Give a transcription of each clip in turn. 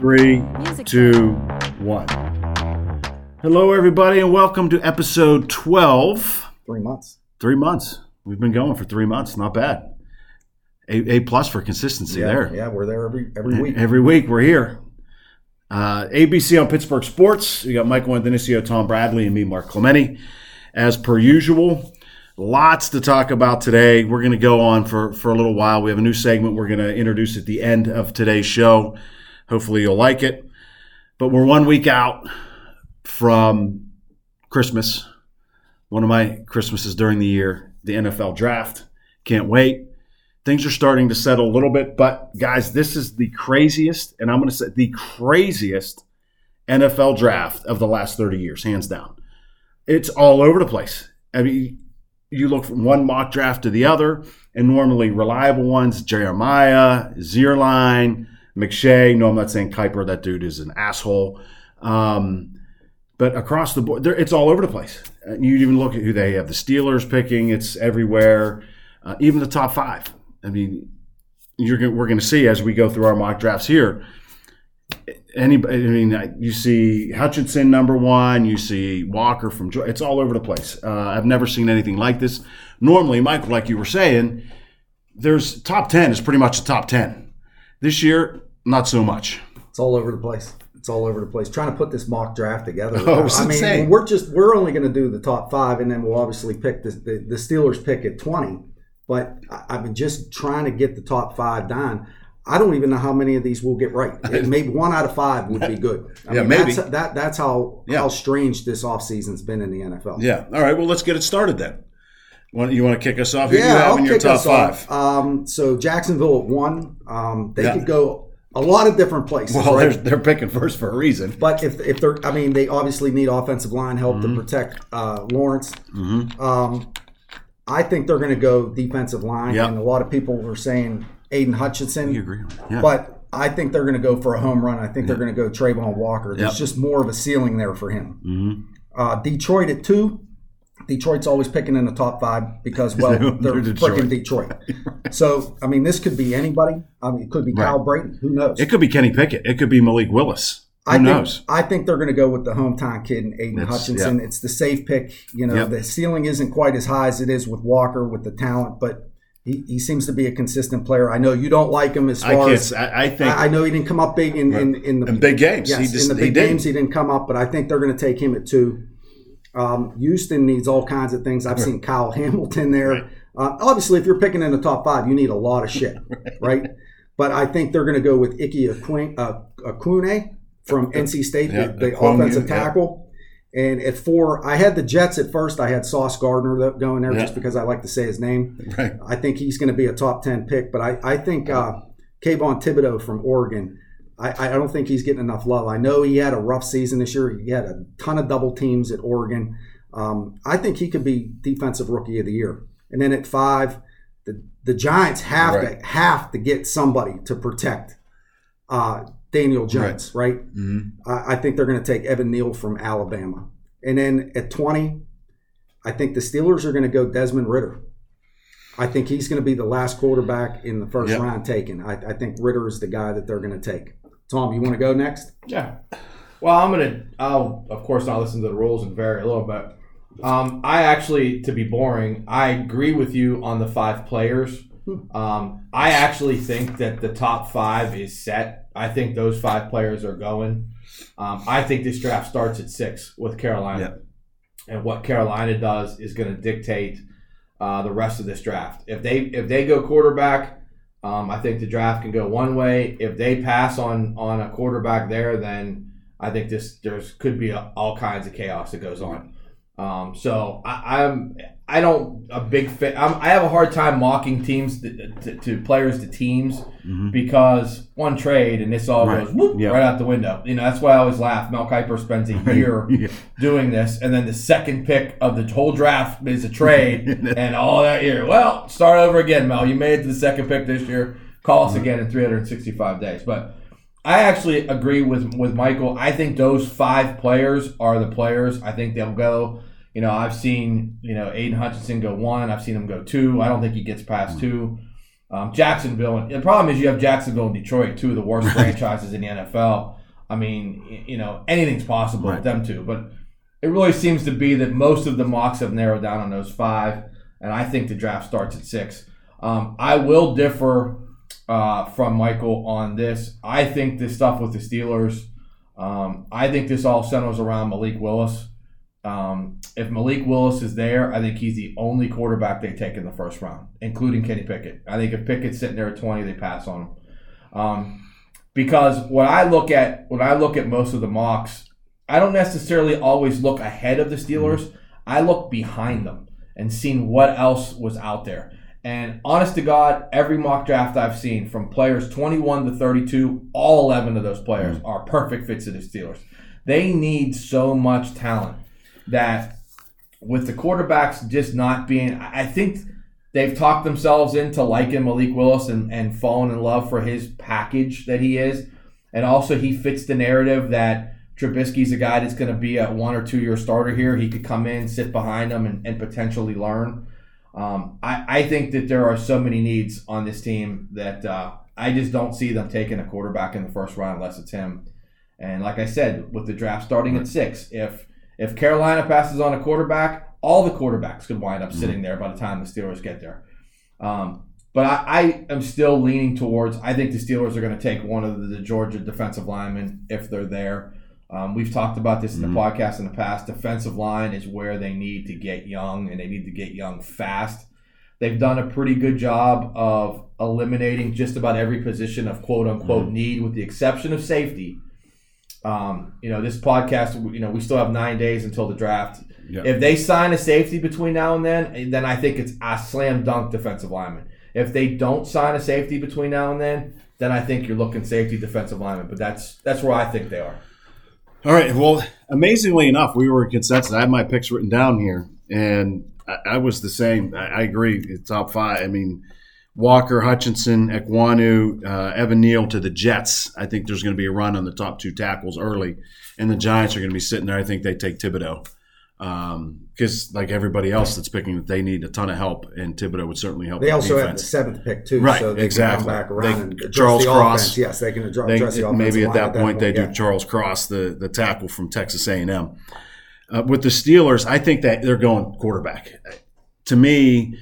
Three, two, one. Hello, everybody, and welcome to episode 12. Three months. Three months. We've been going for three months. Not bad. A, a plus for consistency yeah, there. Yeah, we're there every every week. Every week we're here. Uh, ABC on Pittsburgh Sports. You got Michael Antonisio, Tom Bradley, and me, Mark Clementi. As per usual, lots to talk about today. We're going to go on for, for a little while. We have a new segment we're going to introduce at the end of today's show. Hopefully you'll like it. But we're one week out from Christmas. One of my Christmases during the year, the NFL draft. Can't wait things are starting to settle a little bit. But guys, this is the craziest, and I'm going to say the craziest NFL draft of the last 30 years, hands down. It's all over the place. I mean, you look from one mock draft to the other, and normally reliable ones Jeremiah, Zierlein, McShay. No, I'm not saying Kiper. That dude is an asshole. Um, but across the board, it's all over the place. You even look at who they have. The Steelers picking, it's everywhere. Uh, even the top five. I mean, you're we're going to see as we go through our mock drafts here. Anybody, I mean, you see Hutchinson number one, you see Walker from it's all over the place. Uh, I've never seen anything like this. Normally, Michael, like you were saying, there's top ten is pretty much the top ten. This year, not so much. It's all over the place. It's all over the place. Trying to put this mock draft together. Oh, I mean, insane. we're just we're only going to do the top five, and then we'll obviously pick the, the, the Steelers pick at twenty. But I've been just trying to get the top five done. I don't even know how many of these we'll get right. Maybe one out of five would be good. I yeah, mean, maybe that's, that, that's how yeah. how strange this offseason's been in the NFL. Yeah. All right. Well, let's get it started then. You want to kick us off? Who yeah, do you have I'll in your top five? Um, so Jacksonville at one. Um, they yeah. could go a lot of different places. Well, right? they're, they're picking first for a reason. But if, if they're, I mean, they obviously need offensive line help mm-hmm. to protect uh, Lawrence. Mm-hmm. Um, I think they're going to go defensive line, yep. and a lot of people were saying Aiden Hutchinson. You agree? Yeah. But I think they're going to go for a home run. I think they're going to go Travon Walker. There's yep. just more of a ceiling there for him. Mm-hmm. Uh, Detroit at two. Detroit's always picking in the top five because, well, they're, they're Detroit. freaking Detroit. so, I mean, this could be anybody. I mean, it could be right. Kyle Brady. Who knows? It could be Kenny Pickett. It could be Malik Willis. Who I think, knows? I think they're going to go with the hometown kid, and Aiden It's- Hutchinson. yeah. It's the safe pick. You know, Yep. the ceiling isn't quite as high as it is with Walker with the talent, but he, he seems to be a consistent player. I know you don't like him as I far can't. as I, I think I, I know he didn't come up big in, in, in the in big games. Yes, he just in the he big didn't. games he didn't come up, but I think they're going to take him at two. Um, Houston needs all kinds of things. I've seen Kyle Hamilton there. Right. Uh, obviously, if you're picking in the top five, you need a lot of shit, right? But I think they're going to go with Icky Aquin- uh, Akune from NC State, Yeah, the, the offensive yeah. tackle. And at four, I had the Jets at first. I had Sauce Gardner going there Yeah. just because I like to say his name. Right. I think he's going to be a top 10 pick, but I, I think uh, Kayvon Thibodeaux from Oregon, I, I don't think he's getting enough love. I know he had a rough season this year. He had a ton of double teams at Oregon. Um, I think he could be defensive rookie of the year. And then at five, the, the Giants have Right. to have to get somebody to protect uh, Daniel Jones, right? Mhm. I, I think they're going to take Evan Neal from Alabama. And then at 20, I think the Steelers are going to go Desmond Ridder. I think he's going to be the last quarterback in the first Yep. round taken. I, I think Ridder is the guy that they're going to take. Tom, you want to go next? Yeah. Well, I'm gonna. I'll of course not listen to the rules and vary a little bit. Um, I actually, to be boring, I agree with you on the five players. Um, I actually think that the top five is set. I think those five players are going. Um, I think this draft starts at six with Carolina, and what Carolina does is going to dictate uh, the rest of this draft. If they if they go quarterback, um, I think the draft can go one way. If they pass on on a quarterback there, then I think this there's could be a, all kinds of chaos that goes on. Um, so I, I'm I don't a big fan. I'm, I have a hard time mocking teams to, to, to players to teams Mhm. because one trade and this all Right. goes whoop, Yeah. right out the window. You know that's why I always laugh. Mel Kiper spends a year Yeah. doing this, and then the second pick of the whole draft is a trade, and all that year. Well, start over again, Mel. You made it to the second pick this year. Call us again in 365 days. But I actually agree with with Michael. I think those five players are the players. I think they'll go. You know, I've seen you know Aiden Hutchinson go one. I've seen him go two. I don't think he gets past two. Um, Jacksonville, and the problem is you have Jacksonville and Detroit, two of the worst franchises in the NFL. I mean, you know, anything's possible Right. with them two, but it really seems to be that most of the mocks have narrowed down on those five, and I think the draft starts at six. Um, I will differ uh, from Michael on this. I think this stuff with the Steelers, um, I think this all centers around Malik Willis. Um, if Malik Willis is there, I think he's the only quarterback they take in the first round, including Kenny Pickett. I think if Pickett's sitting there at twenty, they pass on him. Um, because when I look at when I look at most of the mocks, I don't necessarily always look ahead of the Steelers. I look behind them and seeing what else was out there. And honest to God, every mock draft I've seen from players 21 to 32, all 11 of those players are perfect fits to the Steelers. They need so much talent that with the quarterbacks just not being, I think they've talked themselves into liking Malik Willis and, and falling in love for his package that he is. And also, he fits the narrative that Trubisky's a guy that's going to be a one or two year starter here. He could come in, sit behind him, and, and potentially learn. Um, I, I think that there are so many needs on this team that uh, I just don't see them taking a quarterback in the first round unless it's him. And like I said, with the draft starting at six, if if Carolina passes on a quarterback, all the quarterbacks could wind up sitting there by the time the Steelers get there. Um, but I, I am still leaning towards. I think the Steelers are going to take one of the, the Georgia defensive linemen if they're there. Um, we've talked about this in the podcast in the past. Defensive line is where they need to get young, and they need to get young fast. They've done a pretty good job of eliminating just about every position of quote unquote need, with the exception of safety. Um, you know, this podcast, you know, we still have nine days until the draft. Yeah. If they sign a safety between now and then, then I think it's a slam dunk defensive lineman. If they don't sign a safety between now and then, then I think you're looking safety defensive lineman. But that's that's where I think they are. All right. Well, amazingly enough, we were in consensus. I have my picks written down here, and I, I was the same. I, I agree. It's top five. I mean, Walker, Hutchinson, Ekwonu, uh, Evan Neal to the Jets. I think there's going to be a run on the top two tackles early, and the Giants are going to be sitting there. I think they take Thibodeaux because, like everybody else that's picking, they need a ton of help, and Thibodeaux would certainly help. They the also have the seventh pick too, Right, so they exactly. can come back around They- Charles the Cross. offense. Yes, they can address, They, the offensive maybe at line that point they do. Charles Cross, the the tackle from Texas A and M. Uh, with the Steelers, I think that they're going quarterback. To me,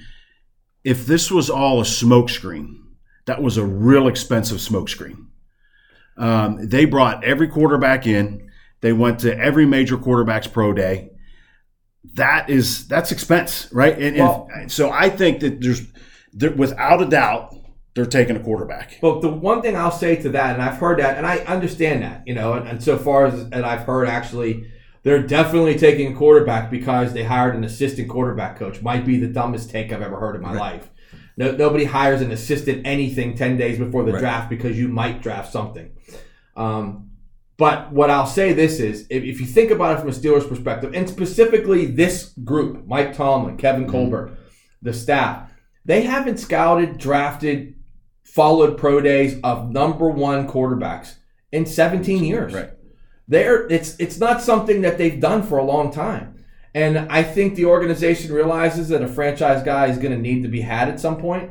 if this was all a smokescreen, that was a real expensive smokescreen. Um, they brought every quarterback in. They went to every major quarterback's pro day. That is that's expense, right? And, and so I think that there's, there, without a doubt, they're taking a quarterback. But the one thing I'll say to that, and I've heard that, and I understand that, you know, and, and so far as and I've heard actually, they're definitely taking a quarterback because they hired an assistant quarterback coach. Might be the dumbest take I've ever heard in my life. No, nobody hires an assistant anything ten days before the Right. draft because you might draft something. Um, but what I'll say this is, if, if you think about it from a Steelers perspective, and specifically this group, Mike Tomlin, Kevin Mm-hmm. Colbert, the staff, they haven't scouted, drafted, followed pro days of number one quarterbacks in 17 years. Right. They're it's it's not something that they've done for a long time. And I think the organization realizes that a franchise guy is going to need to be had at some point.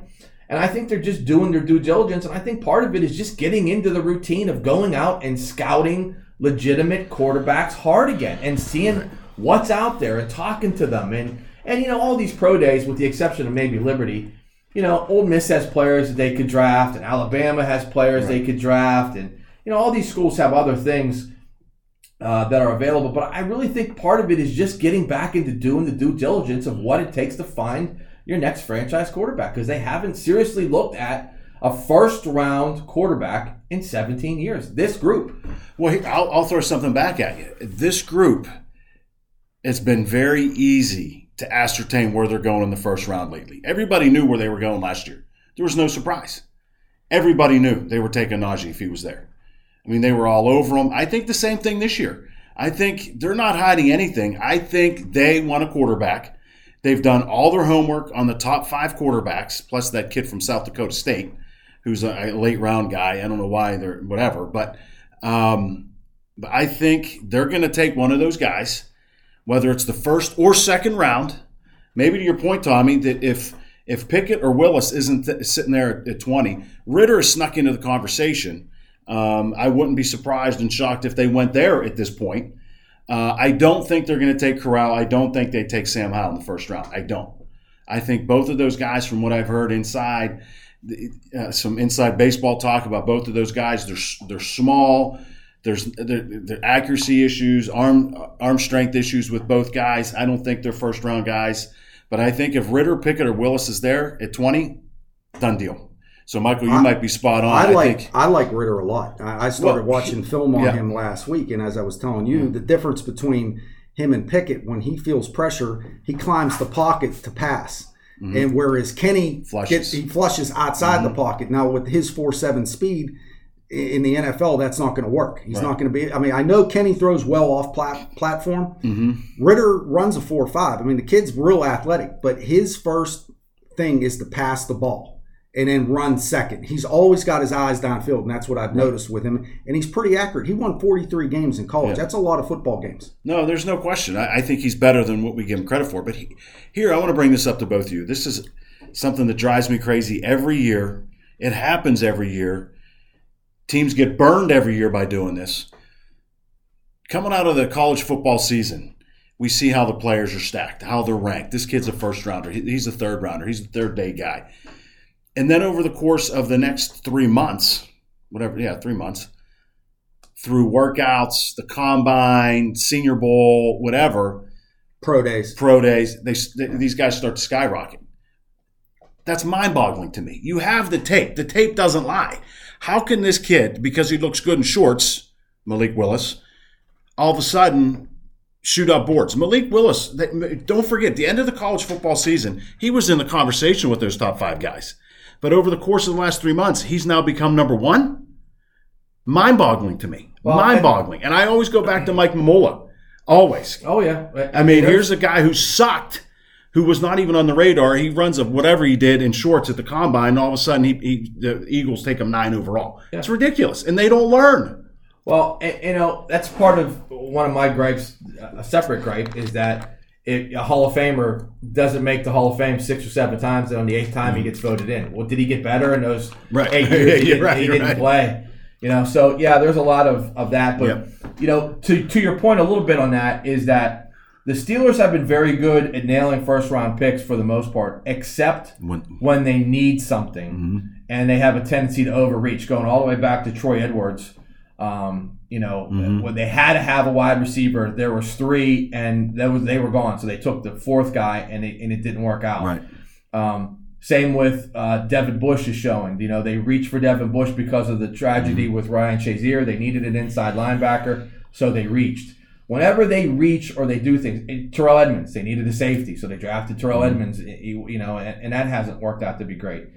And I think they're just doing their due diligence. And I think part of it is just getting into the routine of going out and scouting legitimate quarterbacks hard again and seeing what's out there and talking to them. And, and, you know, all these pro days, with the exception of maybe Liberty, you know, Ole Miss has players that they could draft, and Alabama has players they could draft. And, you know, all these schools have other things uh, that are available. But I really think part of it is just getting back into doing the due diligence of what it takes to find your next franchise quarterback because they haven't seriously looked at a first round quarterback in 17 years. This group. Well, I'll, I'll throw something back at you. This group, it's been very easy to ascertain where they're going in the first round lately. Everybody knew where they were going last year. There was no surprise. Everybody knew they were taking Najee if he was there. I mean, they were all over him. I think the same thing this year. I think they're not hiding anything. I think they want a quarterback. They've done all their homework on the top five quarterbacks, plus that kid from South Dakota State, who's a, late round guy. I don't know why they're whatever, but um, but I think they're going to take one of those guys, whether it's the first or second round. Maybe to your point, Tommy, that if If Pickett or Willis isn't th- sitting there at 20, Ridder is snuck into the conversation. Um, I wouldn't be surprised and shocked if they went there at this point. Uh, I don't think they're going to take Corral. I don't think they take Sam Howell in the first round. I don't. I think both of those guys, from what I've heard inside, uh, some inside baseball talk about both of those guys. They're they're small. There's there, accuracy issues, arm arm strength issues with both guys. I don't think they're first round guys, but I think if Ridder, Pickett, or Willis is there at 20, done deal. So Michael, you I, might be spot on. I like I, think, I like Ridder a lot. I, I started well, watching film on yeah. him last week, and as I was telling you, mm-hmm. the difference between him and Pickett when he feels pressure, he climbs the pocket to pass. Mm-hmm. And whereas Kenny flushes. Gets, he flushes outside mm-hmm. the pocket. Now with his four seven speed, in the NFL, that's not going to work. He's right. not going to be. I mean, I know Kenny throws well off plat, platform. Mm-hmm. Ridder runs a four five. I mean, the kid's real athletic, but his first thing is to pass the ball and then run second. He's always got his eyes downfield, and that's what I've noticed with him. And he's pretty accurate. He won 43 games in college. Yeah. That's a lot of football games. No, there's no question. I, I, think he's better than what we give him credit for. But he, here, I want to bring this up to both of you. This is something that drives me crazy every year. It happens every year Teams get burned every year by doing this. Coming out of the college football season, we see how the players are stacked, how they're ranked. This kid's a first rounder. He's a third rounder. He's a third day guy. And then over the course of the next three months, whatever, yeah, three months, through workouts, the combine, senior bowl, whatever, pro days, pro days, they, they these guys start to skyrocket. That's mind boggling to me. You have the tape. The tape doesn't lie. How can this kid, because he looks good in shorts, Malik Willis, all of a sudden shoot up boards? Malik Willis, don't forget, the end of the college football season, he was in the conversation with those top five guys. But over the course of the last three months, he's now become number one. Mind boggling to me. Well, Mind boggling. And I always go back to Mike Mamula. Always. Oh, yeah. I mean, here's a guy who sucked who was not even on the radar. He runs of whatever he did in shorts at the combine. And all of a sudden, he, he the Eagles take him nine overall. Yeah. It's ridiculous, and they don't learn. Well, you know that's part of one of my gripes. A separate gripe is that it, a Hall of Famer doesn't make the Hall of Fame six or seven times, and on the eighth time he mm-hmm. gets voted in. Well, did he get better in those right. eight years he didn't, right, he didn't right. play? You know, so yeah, there's a lot of, of that. But yep. you know, to to your point a little bit on that is that the Steelers have been very good at nailing first round picks for the most part, except when, when they need something, mm-hmm. and they have a tendency to overreach. Going all the way back to Troy Edwards, um, you know, mm-hmm. when they had to have a wide receiver, there was three, and that was they were gone, so they took the fourth guy, and it, and it didn't work out. Right. Um, same with uh, Devin Bush is showing. You know, they reached for Devin Bush because of the tragedy mm-hmm. with Ryan Shazier. They needed an inside linebacker, so they reached whenever they reach or they do things, Terrell Edmunds, they needed a safety, so they drafted Terrell mm-hmm. Edmunds, you know, and, and, that hasn't worked out to be great.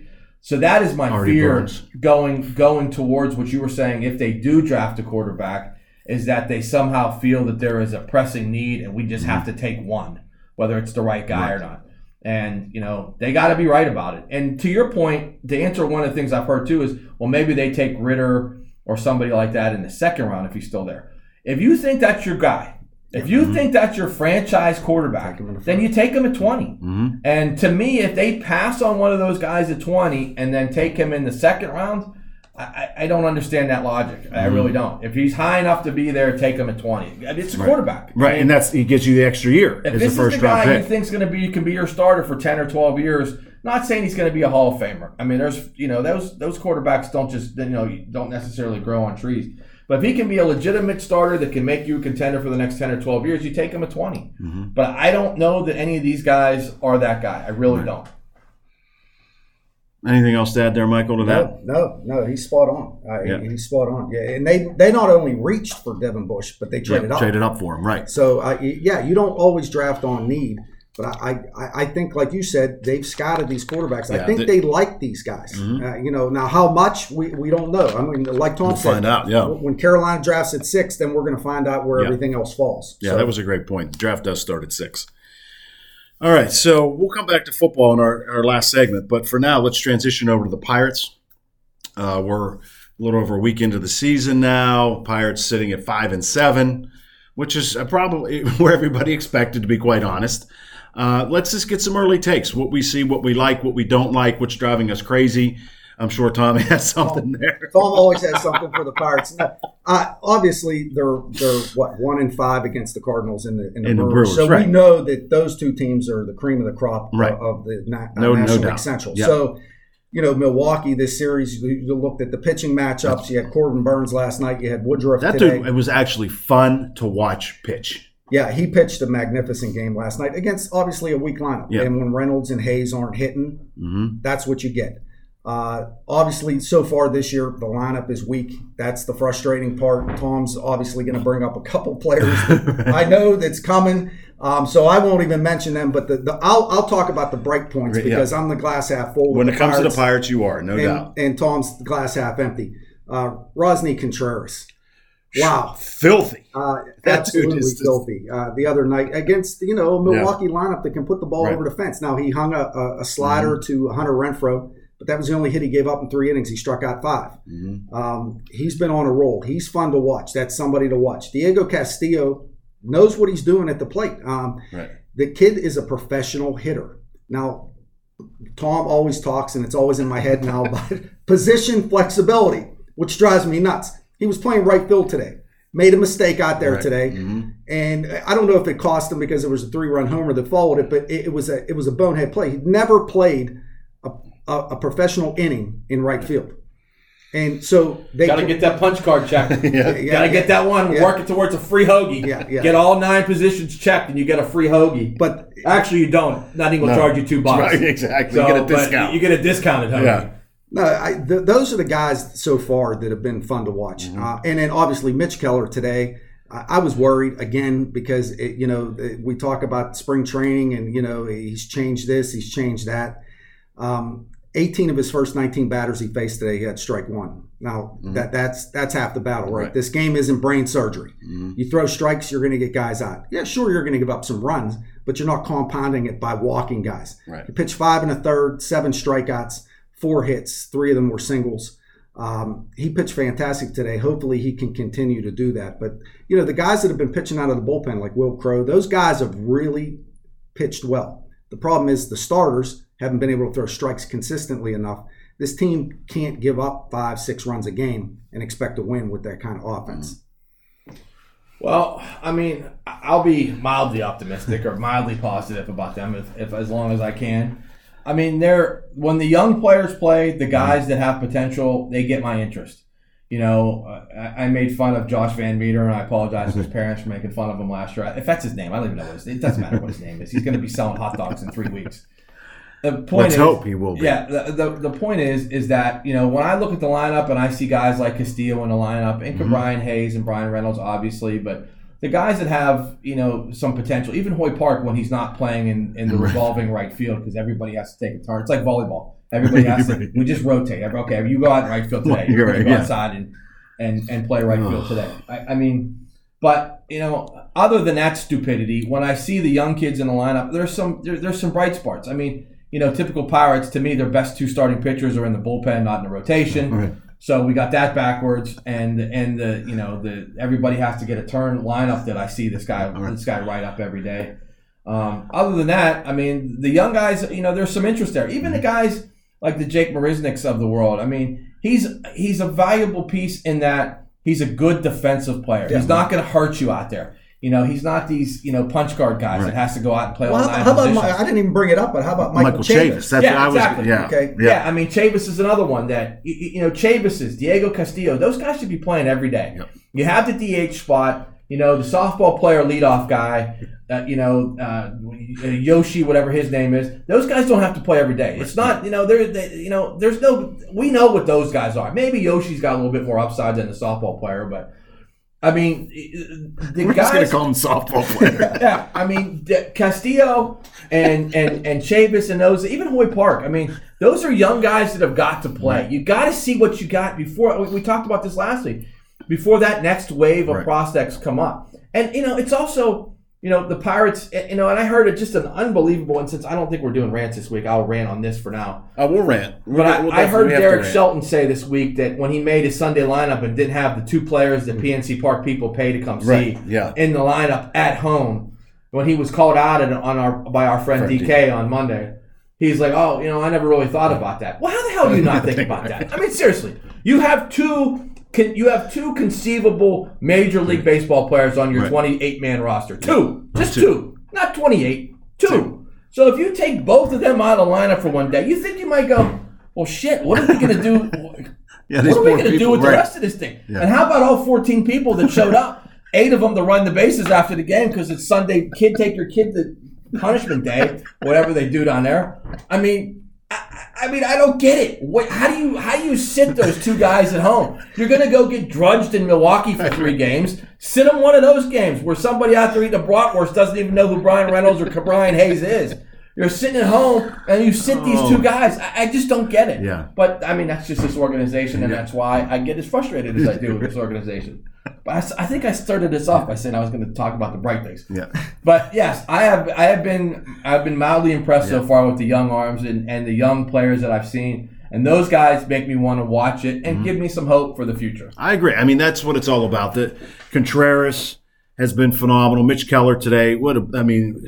So that is my fear Burns. going going towards what you were saying. If they do draft a quarterback, is that they somehow feel that there is a pressing need, and we just mm-hmm. have to take one, whether it's the right guy right. or not. And you know they got to be right about it. And to your point, to answer one of the things I've heard too is, well, maybe they take Ridder or somebody like that in the second round if he's still there. If you think that's your guy, if you mm-hmm. think that's your franchise quarterback, then you take him at 20. Mm-hmm. And to me, if they pass on one of those guys at 20 and then take him in the second round, I, I don't understand that logic. Mm-hmm. I really don't. If he's high enough to be there, take him at 20. It's a right. quarterback. Right, I mean, and that's he gives you the extra year if this is the guy you think's going to be can be your starter for 10 or 12 years, not saying he's going to be a Hall of Famer. I mean, there's, you know, those those quarterbacks don't just, you know, don't necessarily grow on trees. But if he can be a legitimate starter that can make you a contender for the next 10 or 12 years, you take him at 20. Mm-hmm. But I don't know that any of these guys are that guy. I really right. don't. Anything else to add there, Michael, to that? No, no, no. He's spot on. Uh, yeah. He's spot on. Yeah, and they they not only reached for Devin Bush, but they traded yeah, up. Traded up for him, right? So, uh, yeah, you don't always draft on need. But I, I, I think, like you said, they've scouted these quarterbacks. Yeah, I think they, they like these guys. Mm-hmm. Uh, you know, now how much we, we don't know. I mean, like Tom we'll said, find out. Yeah. When Carolina drafts at six, then we're going to find out where yeah. everything else falls. Yeah, so, that was a great point. The draft does start at six. All right, so we'll come back to football in our, our last segment, but for now, let's transition over to the Pirates. Uh, we're a little over a week into the season now. Pirates sitting at five and seven, which is probably where everybody expected, to be quite honest. Uh, let's just get some early takes. What we see, what we like, what we don't like, what's driving us crazy. I'm sure Tommy has something there. Tom always has something for the Pirates. Uh, obviously, they're they're what one in five against the Cardinals in the in the, In the Brewers. Brewers, So right. we know that those two teams are the cream of the crop Right. of, the na- No- no National. League Central. Yeah. So. You know, Milwaukee, this series, you you looked at the pitching matchups. You had Corbin Burnes last night. You had Woodruff That today. dude, it was actually fun to watch pitch. Yeah, he pitched a magnificent game last night against obviously a weak lineup. Yeah. And when Reynolds and Hayes aren't hitting, hmm that's what you get. Uh, obviously, so far this year, the lineup is weak. That's the frustrating part. Tom's obviously going to bring up a couple players I know that's coming. Um, so I won't even mention them, but the, the I'll, I'll talk about the break points Yeah. because I'm the glass half full. When it comes to the Pirates, Pirates, you are no doubt and, and Tom's glass half empty. Uh, Roansy Contreras. Wow. filthy. Uh, That dude absolutely just- filthy. Uh, the other night against you know a Milwaukee lineup that can put the ball Right. Mm-hmm. over the fence. Now he hung a, a, slider to Hunter Renfroe, but that was the only hit he gave up in three innings. He struck out 5 Mhm. Um, he's been on a roll. He's fun to watch. That's somebody to watch. Diego Castillo knows what he's doing at the plate. Um, Right. the kid is a professional hitter. Now, Tom always talks, and it's always in my head now about position flexibility, which drives me nuts. He was playing right field today, made a mistake out there Right. today, Mhm. and I don't know if it cost him because it was a three-run homer that followed it, but it, it was a it was a bonehead play. He'd never played a, a, a professional inning in right field, and so they Got to get that punch card checked. Yeah. Yeah, Got to get that one. Yeah. Work it towards a free hoagie. Yeah, yeah. Get all nine positions checked, and you get a free hoagie. But Actually, you don't. Not even gonna No. charge you two bucks. Right, exactly. So, you get a discount. You get a discounted hoagie. No, I, th- those are the guys so far that have been fun to watch. Mm-hmm. Uh, and then obviously Mitch Keller today. I, I was worried again because it, you know it- we talk about spring training and you know he's changed this, he's changed that. Um, 18 of his first 19 batters he faced today, he had strike one. Now that that's that's half the battle, right? Mm-hmm. Right. This game isn't brain surgery. Mhm. You throw strikes, you're going to get guys out. Yeah, sure, you're going to give up some runs, but you're not compounding it by walking guys. Right. He pitched five and a third, seven strikeouts, four hits, three of them were singles. Um, he pitched fantastic today. Hopefully, he can continue to do that. But you know, the guys that have been pitching out of the bullpen, like Wil Crowe, those guys have really pitched well. The problem is the starters haven't been able to throw strikes consistently enough. This team can't give up five, six runs a game and expect to win with that kind of offense. Well, I mean, I'll be mildly optimistic or mildly positive about them if, if as long as I can. I mean, they're when the young players play, the guys that have potential, they get my interest. You know, I, I made fun of Josh VanMeter, and I apologize to his parents for making fun of him last year. If that's his name, I don't even know what his. It doesn't matter what his name is. He's going to be selling hot dogs in three weeks. The point Let's is, hope he will be. yeah, the, the, the point is is that you know when I look at the lineup and I see guys like Castillo in the lineup, and Mhm. Brian Hayes and Bryan Reynolds, obviously, but the guys that have you know some potential, even Hoy Park when he's not playing in, in the Right. revolving right field because everybody has to take a turn. It's like volleyball. Everybody has to. Right. We just rotate. Okay, you go out in right field today. You're right, go yeah. outside and and and play right field today. I, I mean, but you know, other than that stupidity, when I see the young kids in the lineup, there's some there, there's some bright spots. I mean, you know, typical Pirates to me, their best two starting pitchers are in the bullpen, not in the rotation. Right. So we got that backwards, and and the you know the everybody has to get a turn lineup that I see this guy Right. this guy right up every day. Um, other than that, I mean, the young guys, you know, there's some interest there. Even the guys like the Jake Marisniks of the world. I mean, he's he's a valuable piece in that he's a good defensive player. Yeah. He's not going to hurt you out there. You know, he's not these you know punch guard guys Right. that has to go out and play all Well, nine how, how about positions. my, I didn't even bring it up, but how about Michael, Michael Chavis? Chavis. That's Yeah, what I was. exactly. Yeah. Okay. Yeah. Yeah, I mean, Chavis is another one that you, you know. Chavis is Diego Castillo. Those guys should be playing every day. Yep. You have the DH spot. You know, the softball player leadoff guy. Uh, you know, uh, Yoshi, whatever his name is. Those guys don't have to play every day. It's not. You know, there. They, you know, there's no. We know what those guys are. Maybe Yoshi's got a little bit more upside than the softball player, but I mean, the We're just guys. gonna call him softball player. Yeah, I mean Castillo and and and Chavis and those, even Hoy Park. I mean, those are young guys that have got to play. You got to see what you got before. We, we talked about this last week. Before that next wave of Right. prospects come up, and you know, it's also you know the Pirates. eh, You know, and I heard it just an unbelievable. And since I don't think we're doing rants this week, I'll rant on this for now. Uh, we'll rant. But I, We'll I heard definitely have to Derek. Shelton say this week that when he made his Sunday lineup and didn't have the two players that PNC Park people pay to come see Right. Yeah. in the lineup at home, when he was called out on our by our friend Friend DK on Monday. He's like, oh, you know, I never really thought about that. Well, how the hell do you not think about that? I mean, seriously, you have two. Can, you have two conceivable Major League Baseball players on your Right. 28 man roster. Two. Just Two. two. Not 28. Two. So if you take both of them out of the lineup for one day, you think you might go, well, shit, what are we going to do? Yeah, what are we going to do with the rest of this thing? And how about all 14 people that showed up? Eight of them to run the bases after the game because it's Sunday. Kid, take your kid to punishment day, whatever they do down there. I mean, I, I mean, I don't get it. What, how do you how do you sit those two guys at home? You're going to go get drudged in Milwaukee for three games. Sit them one of those games where somebody out there eating a bratwurst doesn't even know who Bryan Reynolds or Brian Hayes is. You're sitting at home and you sit these two guys. I, I just don't get it. Yeah. But I mean, that's just this organization, and that's why I get as frustrated as I do with this organization. But I I, think I started this off by saying I was going to talk about the bright things. Yeah. But yes, I have I have been I've been mildly impressed so far with the young arms and, and the young players that I've seen, and those guys make me want to watch it Mm-hmm. and give me some hope for the future. I agree. I mean, that's what it's all about. The Contreras has been phenomenal. Mitch Keller today. What a, I mean,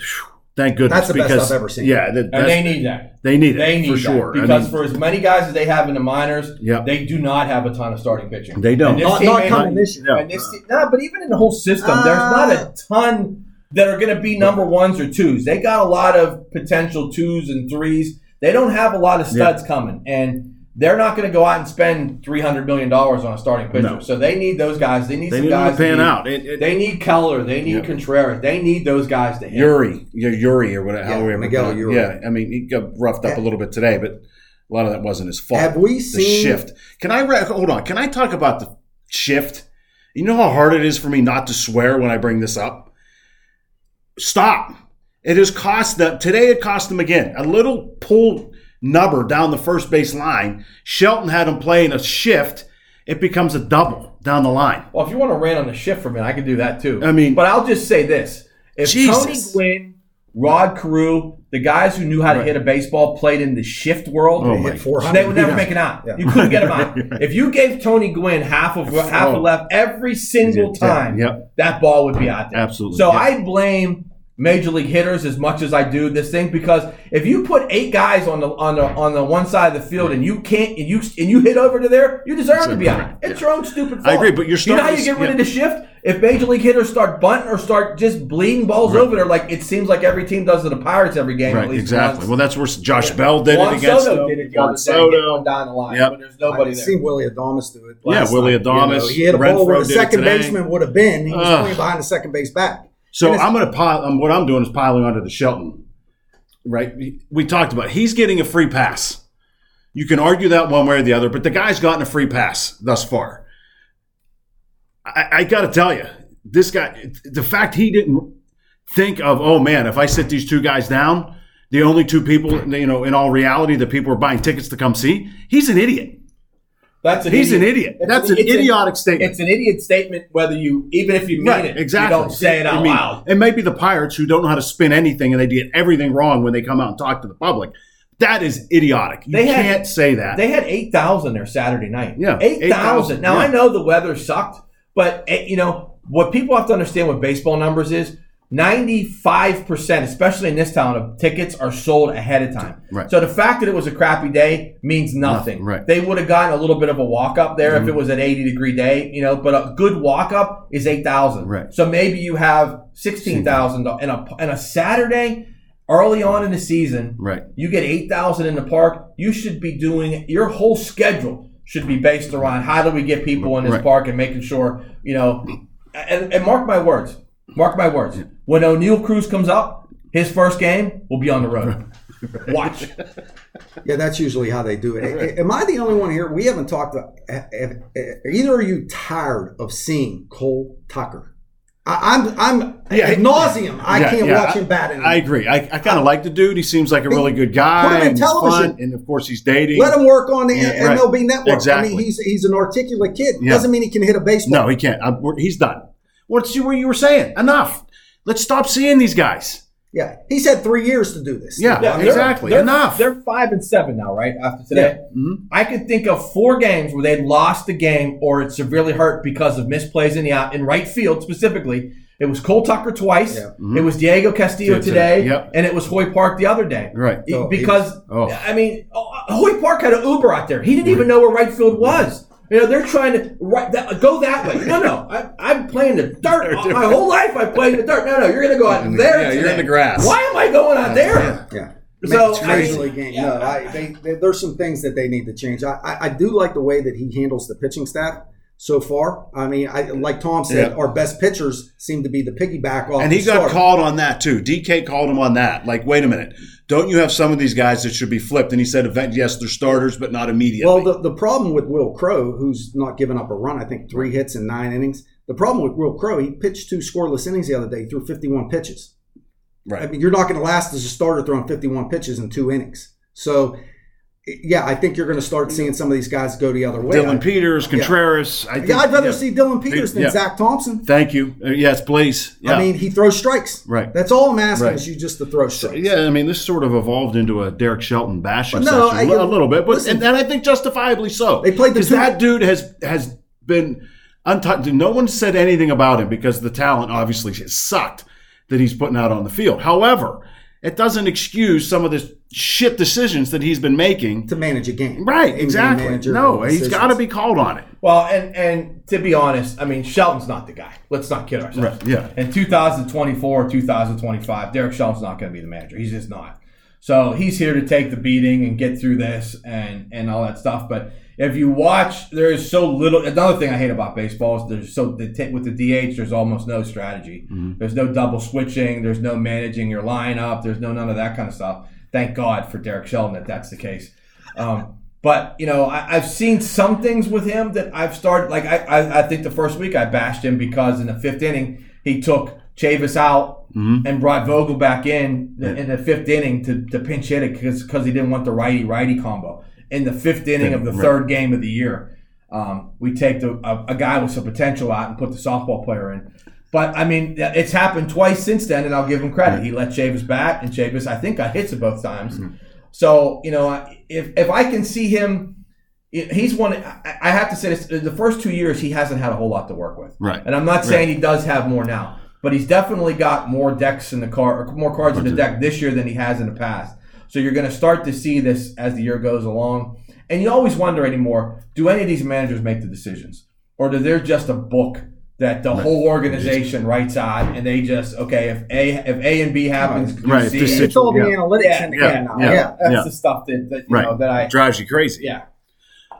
thank goodness. That's the best I've ever seen. Yeah, that, And they need that. they need it They need for that. sure. I because mean, for as many guys as they have in the minors, Yep. they do not have a ton of starting pitching. They don't. Not, not coming this year. No. And this, no, but even in the whole system, there's not a uh. ton that are going to be number ones or twos. They got a lot of potential twos and threes. They don't have a lot of studs coming, and they're not going to go out and spend three hundred million dollars on a starting pitcher. No. So they need those guys. They need they some need guys to pan need- out. It, it, They need Keller. They need Yeah. Contreras. They need those guys to hit. Yuri, yeah, Yuri, or whatever. Yeah, however Miguel you- Yuri. Yeah, I mean, he got roughed up a little bit today, but a lot of that wasn't his fault. Have we the seen- shift? Can I re- hold on? Can I talk about the shift? You know how hard it is for me not to swear when I bring this up. Stop! It has cost them today. It cost them again a little pull nubber down the first base line. Shelton had him playing a shift. It becomes a double down the line. Well, if you want to rant on the shift for a minute, I can do that too. I mean- but I'll just say this: if Jesus. Tony Gwynn, Rod Carew, the guys who knew how to Right. hit a baseball, played in the shift world, Oh They my hit 400. they would never Yeah. make it out. Yeah. You couldn't get them out. if you gave Tony Gwynn half of half Oh. a left every single Yeah, time, yep. that ball would be out there. Absolutely, So yeah. I blame major league hitters as much as I do this thing because if you put eight guys on the on the on the one side of the field and you can't and you and you hit over to there, you deserve to be out. It's your own stupid fault. I agree, but you're you know how you get rid yeah. of the shift? If major league hitters start bunting or start just bleeding balls over there, like it seems like every team does to the Pirates every game, Right, at least exactly. once. Well, that's where Josh Bell did Juan it against Soto them. did it the Juan other Soto. one down the line, Yep. but there's nobody I've there. seen Willie Adames do it. Yeah, Willie night. You Adames, know, he hit a Renfroe ball where the second today. baseman would have been. He was Ugh. playing behind the second base back. So I'm going to pile. Um, what I'm doing is piling onto the Shelton. Right? We- talked about. He's getting a free pass. You can argue that one way or the other, but the guy's gotten a free pass thus far. I, I got to tell you, this guy. The fact he didn't think of, oh man, if I sit these two guys down, the only two people, you know, in all reality, that people are buying tickets to come see, he's an idiot. That's an He's idiot. an idiot. It's That's an- an it's idiotic statement. It's an idiot statement whether you even if you mean Right, it, exactly. you don't say it out I mean, loud. It may be the Pirates who don't know how to spin anything and they get everything wrong when they come out and talk to the public. That is idiotic. You They had- can't say that. They had eight thousand there Saturday night. Yeah, 8,000, thousand. Now yeah. I know the weather sucked, but eh, you know what people have to understand with baseball numbers is ninety-five percent, especially in this town, of tickets are sold ahead of time. Right. So the fact that it was a crappy day means nothing. Nothing, right. They would have gotten a little bit of a walk up there if mm-hmm. it was an eighty degree day, you know. But a good walk up is eight thousand. Right. So maybe you have sixteen thousand in a in a Saturday early on in the season. right. You get 8,000 in the park, you should be doing your whole schedule should be based around how do we get people in this Right. park and making sure, you know, and, and mark my words, mark my words. When Oneil Cruz comes up, his first game will be on the road. Watch. Yeah, that's usually how they do it. A- Am I the only one here? We haven't talked. About, eh, eh, eh, either are you tired of seeing Cole Tucker? I, I'm, I'm Yeah, ad nauseum. I Yeah, can't yeah, watch him bat anymore. I agree. I, I kind of like the dude. He seems like a really good guy. Put him in television. fun, and of course, he's dating. Let him work on the Yeah, right. MLB network. I mean, he's he's an articulate kid. Yeah. Doesn't mean he can hit a baseball. no, he can't. I'm, he's done. What's you, what you were saying? Enough. Let's stop seeing these guys. Yeah, he's had three years to do this. Yeah, Yeah, they're- exactly. They're, Enough. They're five and seven now, right? After today, Mhm. I could think of four games where they lost the game or it severely hurt because of misplays in the out in right field specifically. It was Cole Tucker twice. Yeah. It was Diego Castillo Yeah, today. today, Yep. and it was Hoy Park the other day. Right. Oh, because Oh. I mean, oh, Hoy Park had an Uber out there. He didn't even know where right field was. You know, they're trying to right that, go that way. No, no, I, I'm playing the dirt. My whole life I played the dirt. No, no, you're going to go out there. Yeah, you're in the grass. Why am I going out there? Yeah. So I Major mean, League game. yeah. No, I, they, they, there's some things that they need to change. I, I, I do like the way that he handles the pitching staff so far. I mean, I like Tom said, Yeah. our best pitchers seem to be the piggyback off. And he got starter. called on that too. DK called him on that. Like, wait a minute, don't you have some of these guys that should be flipped? And he said, "Event- yes, they're starters, but not immediately. Well, the, the problem with Wil Crowe, who's not giving up a run, I think three hits in nine innings. The problem with Wil Crowe, he pitched two scoreless innings the other day through 51 pitches. right. I mean, you're not going to last as a starter throwing 51 pitches in two innings. So, yeah, I think you're going to start seeing some of these guys go the other way. Dylan I- Peters, Contreras. I think, yeah, I'd rather yeah. see Dylan Peters than Yeah. Zach Thompson. Thank you. Uh, yes, please. Yeah. I mean, he throws strikes. Right. That's all I'm asking Right. is you just to throw strikes. yeah, I mean, this sort of evolved into a Derek Shelton bashing But no, session I- a little bit, but listen- and, and I think justifiably so. They played because two- that dude has has been untouched. No one said anything about him because the talent obviously has sucked that he's putting out on the field. However, it doesn't excuse some of the shit decisions that he's been making. To manage a game. Right, exactly. No, he's got to be called on it. Well, and and to be honest, I mean, Shelton's not the guy. Let's not kid ourselves. Right, yeah. In 2024, 2025, Derek Shelton's not going to be the manager. He's just not. So he's here to take the beating and get through this and and all that stuff. But if you watch, there is so little. Another thing I hate about baseball is there's so the t- with the DH, there's almost no strategy. There's no double switching. There's no managing your lineup. There's no none of that kind of stuff. Thank God for Derek Shelton that that's the case. Um, but you know, I, I've seen some things with him that I've started. Like I, I, I think the first week I bashed him because in the fifth inning he took Chavis out and brought Vogel back in the, in the fifth inning to, to pinch hit it because because he didn't want the righty righty combo in the fifth inning of the Right. third game of the year. Um, we take the, a, a guy with some potential out and put the softball player in. But I mean, it's happened twice since then, and I'll give him credit. He let Chavis bat, and Chavis, I think, got hits both times. So you know, if if I can see him, he's one. I have to say this: the first two years he hasn't had a whole lot to work with. Right. And I'm not saying he does have more now, but he's definitely got more decks in the car, or more cards in the deck this year than he has in the past. So you're going to start to see this as the year goes along. And you always wonder anymore: Do any of these managers make the decisions, or do they just a book that the whole organization writes on and they just okay if a if A and B happens, do Right, C. this It's all the Yeah. analytics Yeah, in the yeah, now. yeah. Yeah. that's Yeah. the stuff that, that you Right. know that I Drives you crazy. yeah.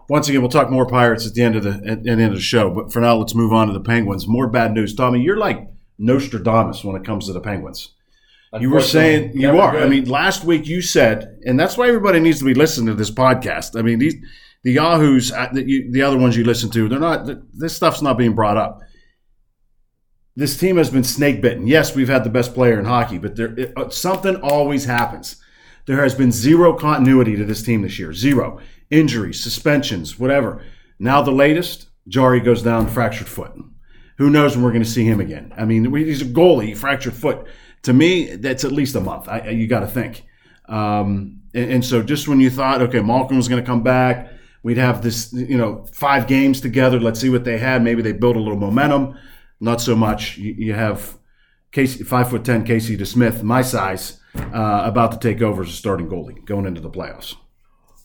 Once again, we'll talk more Pirates at the end of the at, at the end of the show. But for now, let's move on to the Penguins. More bad news, Tommy. You're like Nostradamus when it comes to the Penguins. You were saying you are. good. I mean, last week you said, and that's why everybody needs to be listening to this podcast. I mean, these the Yahoos, uh, the, you, the other ones you listen to, they're not. This stuff's not being brought up. This team has been snake bitten. Yes, we've had the best player in hockey, but there it, uh, something always happens. There has been zero continuity to this team this year. Zero injuries, suspensions, whatever. Now the latest, Jarry goes down fractured foot. Who knows when we're going to see him again? I mean, he's a goalie, fractured foot. To me, that's at least a month. I, you got to think. Um, and, and so, just when you thought, okay, Malkin was going to come back, we'd have this, you know, five games together. Let's see what they had. Maybe they build a little momentum. Not so much. You, you have Casey, five foot ten, Casey DeSmith, my size, uh, about to take over as a starting goalie going into the playoffs.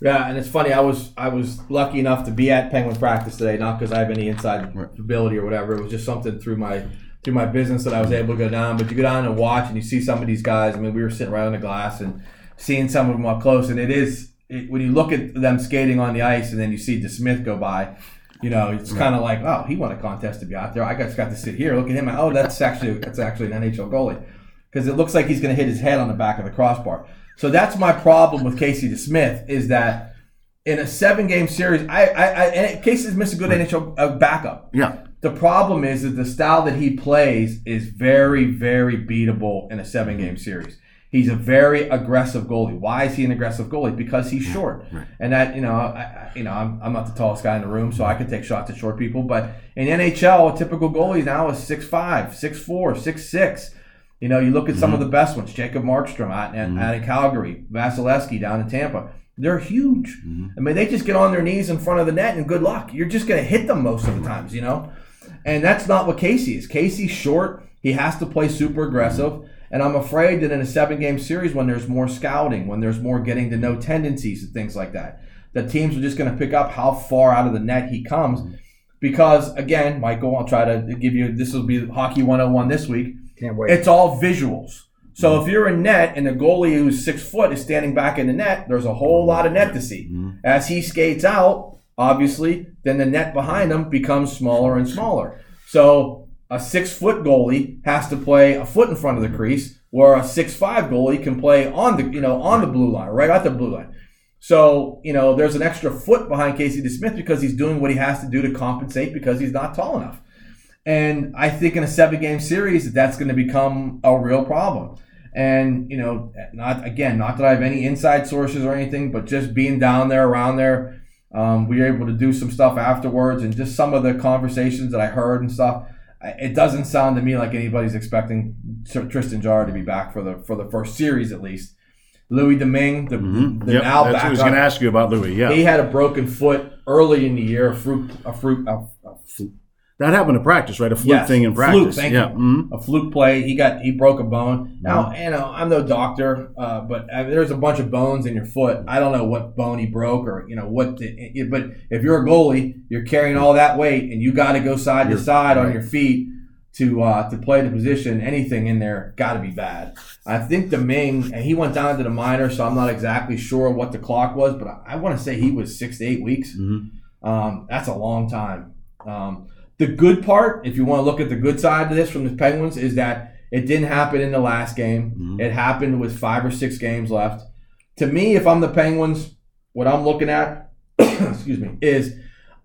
Yeah, and it's funny. I was I was lucky enough to be at Penguin practice today, not because I have any inside ability or whatever. It was just something through my through my business that I was able to go down. But you go down and watch, and you see some of these guys. I mean, we were sitting right on the glass and seeing some of them up close, and it is it, when you look at them skating on the ice, and then you see DeSmith go by. You know, it's kind of like, oh, he won a contest to be out there. I just got to sit here. Look at him. Oh, that's actually that's actually an NHL goalie because it looks like he's going to hit his head on the back of the crossbar. So that's my problem with Casey DeSmith is that in a seven game series, I, I, I and Casey's missed a good NHL uh, backup. Yeah. The problem is that the style that he plays is very, very beatable in a seven game mm-hmm. series. He's a very aggressive goalie. Why is he an aggressive goalie? Because he's short, and that you know, I, you know, I'm, I'm not the tallest guy in the room, so I can take shots at short people. But in NHL, a typical goalie now is six five, six four, six six. You know, you look at some of mm-hmm. the best ones: Jacob Markstrom out, in mm-hmm. out in Calgary, Vasilevskiy down in Tampa. They're huge. I mean, they just get on their knees in front of the net, and good luck. You're just going to hit them most of the times, you know. And that's not what Casey is. Casey's short. He has to play super aggressive. And I'm afraid that in a seven game series, when there's more scouting, when there's more getting to know tendencies and things like that, the teams are just going to pick up how far out of the net he comes. Because again, Michael, I'll try to give you this will be hockey 101 this week. Can't wait. It's all visuals. So if you're in net and the goalie who's six foot is standing back in the net, there's a whole lot of net to see. Mm-hmm. As he skates out, obviously, then the net behind them becomes smaller and smaller. So a six foot goalie has to play a foot in front of the crease, where a six five goalie can play on the you know on the blue line, right at the blue line. So you know there's an extra foot behind Casey DeSmith because he's doing what he has to do to compensate because he's not tall enough. And I think in a seven game series, that's going to become a real problem. And you know, not again, not that I have any inside sources or anything, but just being down there, around there, um, we were able to do some stuff afterwards, and just some of the conversations that I heard and stuff. It doesn't sound to me like anybody's expecting Tristan Jarry to be back for the for the first series at least. Louis Domingue, the, Mhm. the Yep, now that's I was going to ask you about Louis. Yeah, he had a broken foot early in the year, a fruit, a fruit, a, a that happened to practice, right? A fluke Yes, thing in fluke, practice. thank yeah. mhm. a fluke play. He got he broke a bone. Now, Mm-hmm. you know, I'm no doctor, uh, but uh, there's a bunch of bones in your foot. I don't know what bone he broke or you know what. The, but if you're a goalie, you're carrying all that weight, and you got to go side to You're- side on your feet to uh, to play the position. Anything in there got to be bad. I think Domingue, and he went down to the minor, so I'm not exactly sure what the clock was, but I, I want to say he was six to eight weeks. Mhm. Um, that's a long time. Um, the good part, if you want to look at the good side of this from the Penguins, is that it didn't happen in the last game. Mhm. It happened with five or six games left. To me, if I'm the Penguins, what I'm looking at, excuse me, is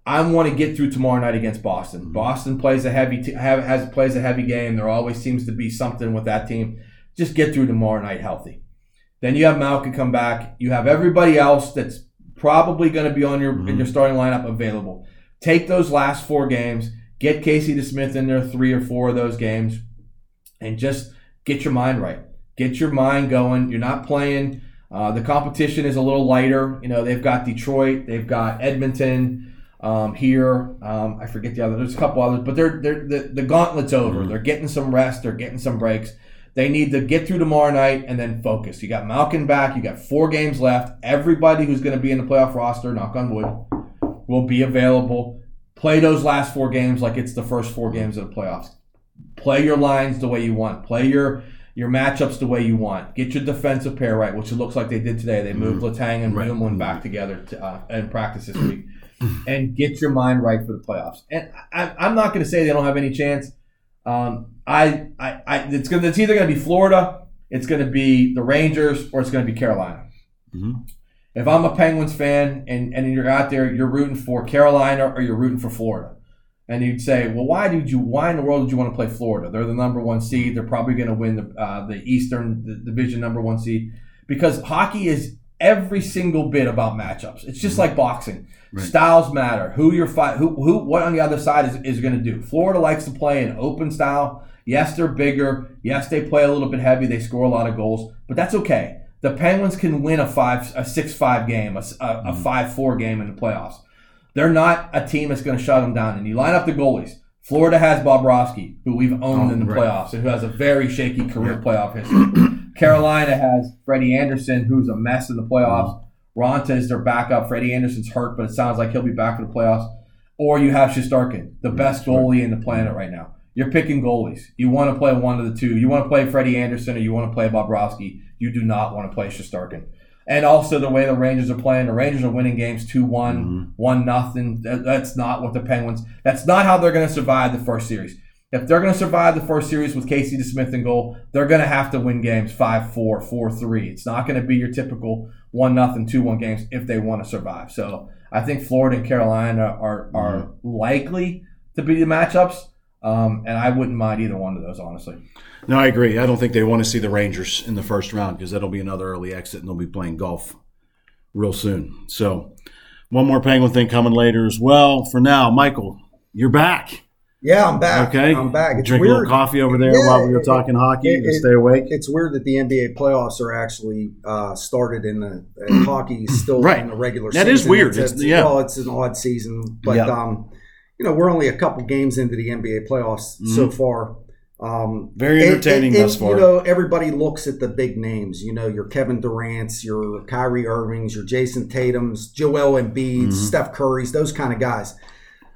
I want to get through tomorrow night against Boston. Boston plays a heavy, have, has plays a heavy game. There always seems to be something with that team. Just get through tomorrow night healthy. Then you have Malkin come back. You have everybody else that's probably going to be on your in your starting lineup available. Take those last four games. Get Casey DeSmith in there three or four of those games, and just get your mind right. Get your mind going. You're not playing. Uh, the competition is a little lighter. You know they've got Detroit, they've got Edmonton um, here. Um, I forget the other. There's a couple others, but they're, they're the the gauntlet's over. They're getting some rest. They're getting some breaks. They need to get through tomorrow night and then focus. You got Malkin back. You got four games left. Everybody who's going to be in the playoff roster, knock on wood, will be available. Play those last four games like it's the first four games of the playoffs. Play your lines the way you want. Play your your matchups the way you want. Get your defensive pair right, which it looks like they did today. They moved Letang and Right. Back together to, uh, in practice this week, and get your mind right for the playoffs. And I, I'm not going to say they don't have any chance. Um, I, I, I, it's gonna, it's either going to be Florida, it's going to be the Rangers, or it's going to be Carolina. Mhm. If I'm a Penguins fan and, and you're out there, you're rooting for Carolina or you're rooting for Florida. And you'd say, well, why did you? Why in the world did you want to play Florida? They're the number one seed. They're probably going to win the uh, the Eastern the Division number one seed because hockey is every single bit about matchups. It's just like boxing. Right. Styles matter. Who you're fight. Who who what on the other side is, is going to do. Florida likes to play an open style. Yes, they're bigger. Yes, they play a little bit heavy. They score a lot of goals, but that's okay. The Penguins can win a five a six five game, a, a- a mm-hmm. five four game in the playoffs. They're not a team that's going to shut them down. And you line up the goalies. Florida has Bobrovsky, who we've owned Oh, in the right. playoffs and who has a very shaky career playoff history. Carolina has Freddie Andersen, who's a mess in the playoffs. Raanta is their backup. Freddie Andersen's hurt, but it sounds like he'll be back for the playoffs. Or you have Shesterkin, the best goalie in the planet right now. You're picking goalies. You want to play one of the two. You want to play Freddie Andersen or you want to play Bobrovsky. You do not want to play Shesterkin. And also the way the Rangers are playing, the Rangers are winning games 2 one, mm-hmm. 1 nothing. That's not what the Penguins, that's not how they're going to survive the first series. If they're going to survive the first series with Casey DeSmith in goal, they're going to have to win games 5 4, 4 3. It's not going to be your typical 1 nothing, 2 1 games if they want to survive. So I think Florida and Carolina are, are mm-hmm. likely to be the matchups. Um, and I wouldn't mind either one of those, honestly. No, I agree. I don't think they want to see the Rangers in the first round because that'll be another early exit, and they'll be playing golf real soon. So, one more Penguin thing coming later as well. For now, Michael, you're back. Yeah, I'm back. Okay, I'm back. It's Drink a little coffee over there Yeah, while we were it- talking hockey it- to stay awake. It's weird that the NBA playoffs are actually uh, started in the and hockey is still Right. in the regular That season. is weird. It's, It's- yeah. Well, it's an odd season, but Yeah. um, you know we're only a couple games into the NBA playoffs Mm-hmm. so far. Um, Very entertaining and- and, thus far. You know, everybody looks at the big names. You know, your Kevin Durant's, your Kyrie Irvings, your Jayson Tatum's, Joel Embiid's, Mm-hmm. Steph Curry's, those kind of guys.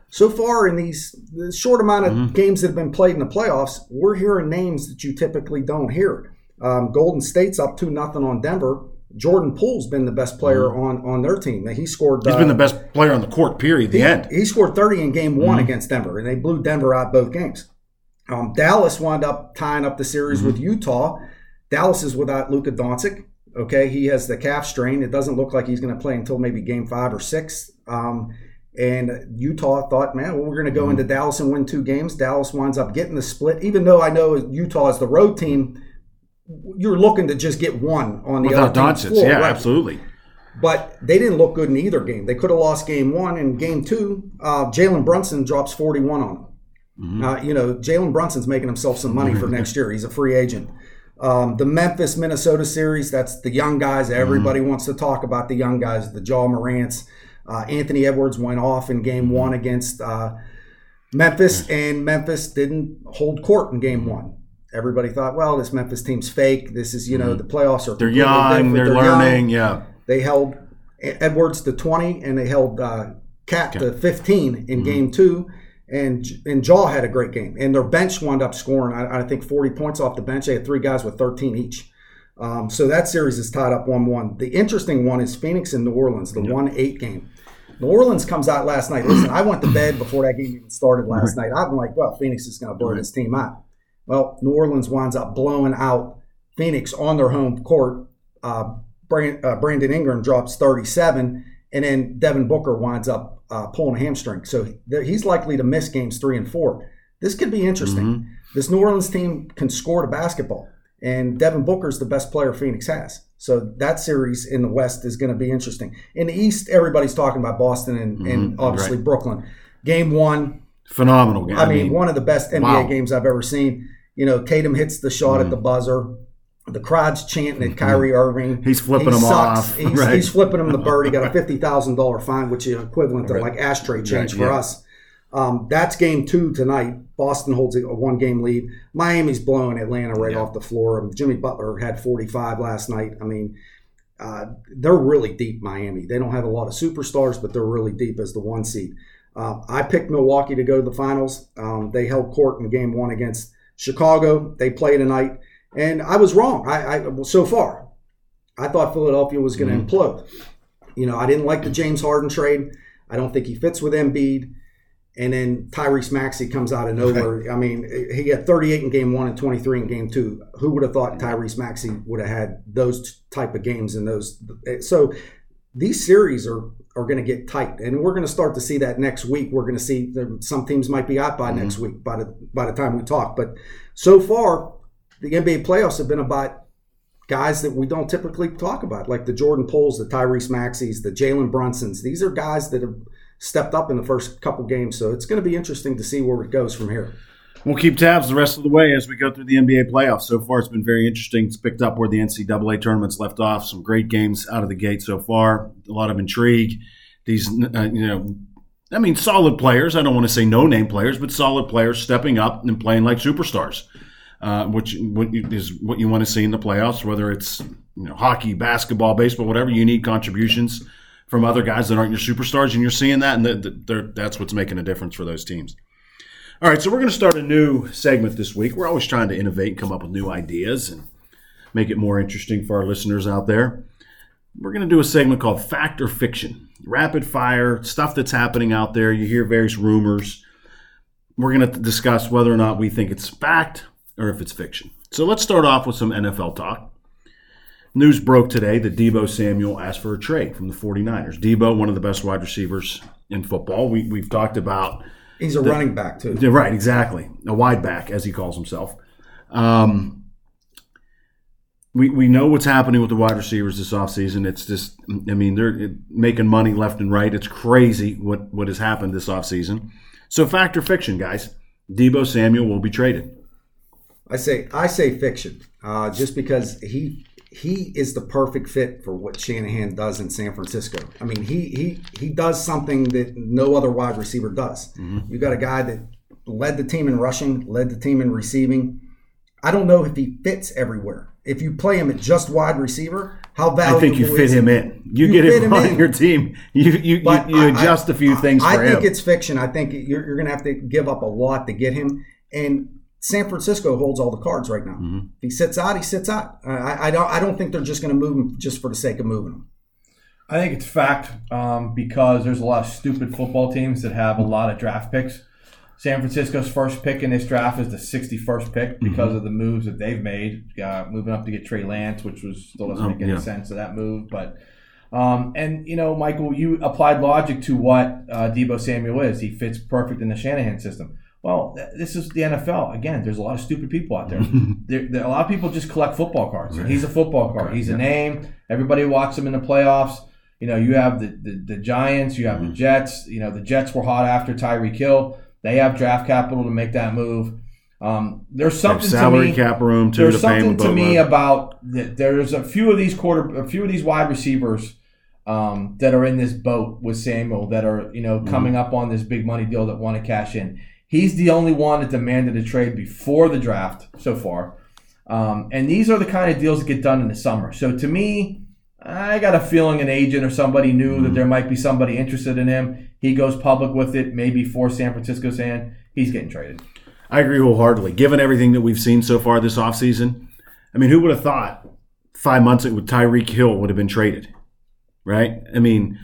So far in these the short amount of Mm-hmm. games that have been played in the playoffs, we're hearing names that you typically don't hear. Um, Golden State's up two nothing on Denver. Jordan Poole's been the best player on on their team. He scored. Mm-hmm. He's uh, been the best player on the court. Period. The he, end. He scored 30 in game one Mhm. against Denver, and they blew Denver out both games. Um, Dallas wound up tying up the series Mm-hmm. with Utah. Dallas is without Luka Doncic. Okay, he has the calf strain. It doesn't look like he's going to play until maybe game five or six. Um, and Utah thought, man, well, we're going to Mm-hmm. go into Dallas and win two games. Dallas winds up getting the split, even though I know Utah is the road team. You're looking to just get one on the Without other team's Doncic, floor, yeah, right? absolutely. But they didn't look good in either game. They could have lost game one and game two. Uh, Jalen Brunson drops 41 on them. Mm-hmm. Uh, you know, Jalen Brunson's making himself some money for next year. He's a free agent. Um, the Memphis Minnesota series, that's the young guys. Everybody Mm-hmm. wants to talk about the young guys, the Ja Morants. Uh, Anthony Edwards went off in game one against uh, Memphis, and Memphis didn't hold court in game one. Everybody thought, well, this Memphis team's fake. This is, you know, the playoffs are Mm-hmm. They're young. They're, young. learning. Yeah. They held Edwards to 20 and they held uh, Cat to 15 Mm-hmm. in game two. And, and Ja had a great game. And their bench wound up scoring, I, I think, 40 points off the bench. They had three guys with 13 each. Um, so that series is tied up 1 1. The interesting one is Phoenix and New Orleans, the 1 8 game. New Orleans comes out last night. Listen, I went to bed before that game even started last night. I'm like, well, Phoenix is going to blow this team out. Well, New Orleans winds up blowing out Phoenix on their home court. Uh, Brand, uh, Brandon Ingram drops 37, and then Devin Booker winds up uh, pulling a hamstring. So he's likely to miss games three and four. This could be interesting. This New Orleans team can score the basketball, and Devin Booker is the best player Phoenix has. So that series in the West is going to be interesting. In the East, everybody's talking about Boston and, and obviously Brooklyn. Game one, Phenomenal game. I mean, one of the best NBA wow. games I've ever seen. You know, Tatum hits the shot at the buzzer. The crowd's chanting at Kyrie Irving. He's flipping He him sucks. off, He's, right. he's flipping him the bird. He got a fifty thousand dollar fine, which is equivalent to Right. like ashtray change Right, for yeah. us. Um, that's game two tonight. Boston holds a one game lead. Miami's blowing Atlanta right Yeah. off the floor. Um, Jimmy Butler had 45 last night. I mean, uh, they're really deep, Miami. They don't have a lot of superstars, but they're really deep as the one seed. Uh, I picked Milwaukee to go to the finals. Um, they held court in game one against Chicago. They play tonight. And I was wrong. I, I so far, I thought Philadelphia was going to Mm-hmm. implode. You know, I didn't like the James Harden trade. I don't think he fits with Embiid. And then Tyrese Maxey comes out of nowhere. I mean, he had 38 in game one and 23 in game two. Who would have thought Tyrese Maxey would have had those type of games in those? So these series are are going to get tight, and we're going to start to see that next week. We're going to see some teams might be out by mm-hmm. next week by the by the time we talk. But so far, the NBA playoffs have been about guys that we don't typically talk about, like the Jordan Pooles, the Tyrese Maxies, the Jalen Brunsons. These are guys that have stepped up in the first couple games. So it's going to be interesting to see where it goes from here. We'll keep tabs the rest of the way as we go through the NBA playoffs. So far, it's been very interesting. It's picked up where the NCAA tournaments left off. Some great games out of the gate so far. A lot of intrigue. These, uh, you know, I mean, solid players. I don't want to say no name players, but solid players stepping up and playing like superstars, uh, which what you, is what you want to see in the playoffs. Whether it's you know hockey, basketball, baseball, whatever, you need contributions from other guys that aren't your superstars, and you're seeing that, and th- th- that's what's making a difference for those teams. All right, so we're going to start a new segment this week. We're always trying to innovate and come up with new ideas and make it more interesting for our listeners out there. We're going to do a segment called Fact or Fiction. Rapid fire, stuff that's happening out there. You hear various rumors. We're going to discuss whether or not we think it's fact or if it's fiction. So let's start off with some NFL talk. News broke today that Deebo Samuel asked for a trade from the 49ers. Deebo, one of the best wide receivers in football. We, we've talked about He's a running back too. right, exactly. A wide back, as he calls himself. Um, we, we know what's happening with the wide receivers this offseason. It's just, I mean, they're making money left and right. It's crazy what, what has happened this offseason. So, fact or fiction, guys? Deebo Samuel will be traded. I say I say fiction, uh, just because he he is the perfect fit for what Shanahan does in San Francisco. I mean, he he he does something that no other wide receiver does. Mm-hmm. You got a guy that led the team in rushing, led the team in receiving. I don't know if he fits everywhere. If you play him at just wide receiver, how valuable I think you fit him in. You, You get him him on in. your team. You you, you, But you I- adjust I- a few things I think him. it's fiction. I think you're, you're going to have to give up a lot to get him. And San Francisco holds all the cards right now. Mm-hmm. If he sits out, he sits out. I, I don't. I don't think they're just going to move him just for the sake of moving him. I think it's fact um, because there's a lot of stupid football teams that have a lot of draft picks. San Francisco's first pick in this draft is the 61st pick because Mm-hmm. of the moves that they've made, uh, moving up to get Trey Lance, which was still doesn't Oh, make any yeah. sense of that move. But um, and you know, Michael, you applied logic to what uh, Deebo Samuel is. He fits perfect in the Shanahan system. Well, this is the NFL. Again, there's a lot of stupid people out there. there, there a lot of people just collect football cards. And he's a football card. He's a name. Everybody watches him in the playoffs. You know, you have the, the, the Giants, you have Mm-hmm. the Jets. You know, the Jets were hot after Tyreek Hill. They have draft capital to make that move. Um, there's something to salary me. cap room too There's to something to me boatload. about that. There's a few of these quarter, a few of these wide receivers um, that are in this boat with Samuel that are you Mm-hmm. know coming up on this big money deal that want to cash in. He's the only one that demanded a trade before the draft so far, um, and these are the kind of deals that get done in the summer. So to me, I got a feeling an agent or somebody knew Mm-hmm. that there might be somebody interested in him. He goes public with it, maybe for San Francisco's hand. He's getting traded. I agree wholeheartedly. Given everything that we've seen so far this offseason, I mean, who would have thought five months ago Tyreek Hill would have been traded, right? I mean,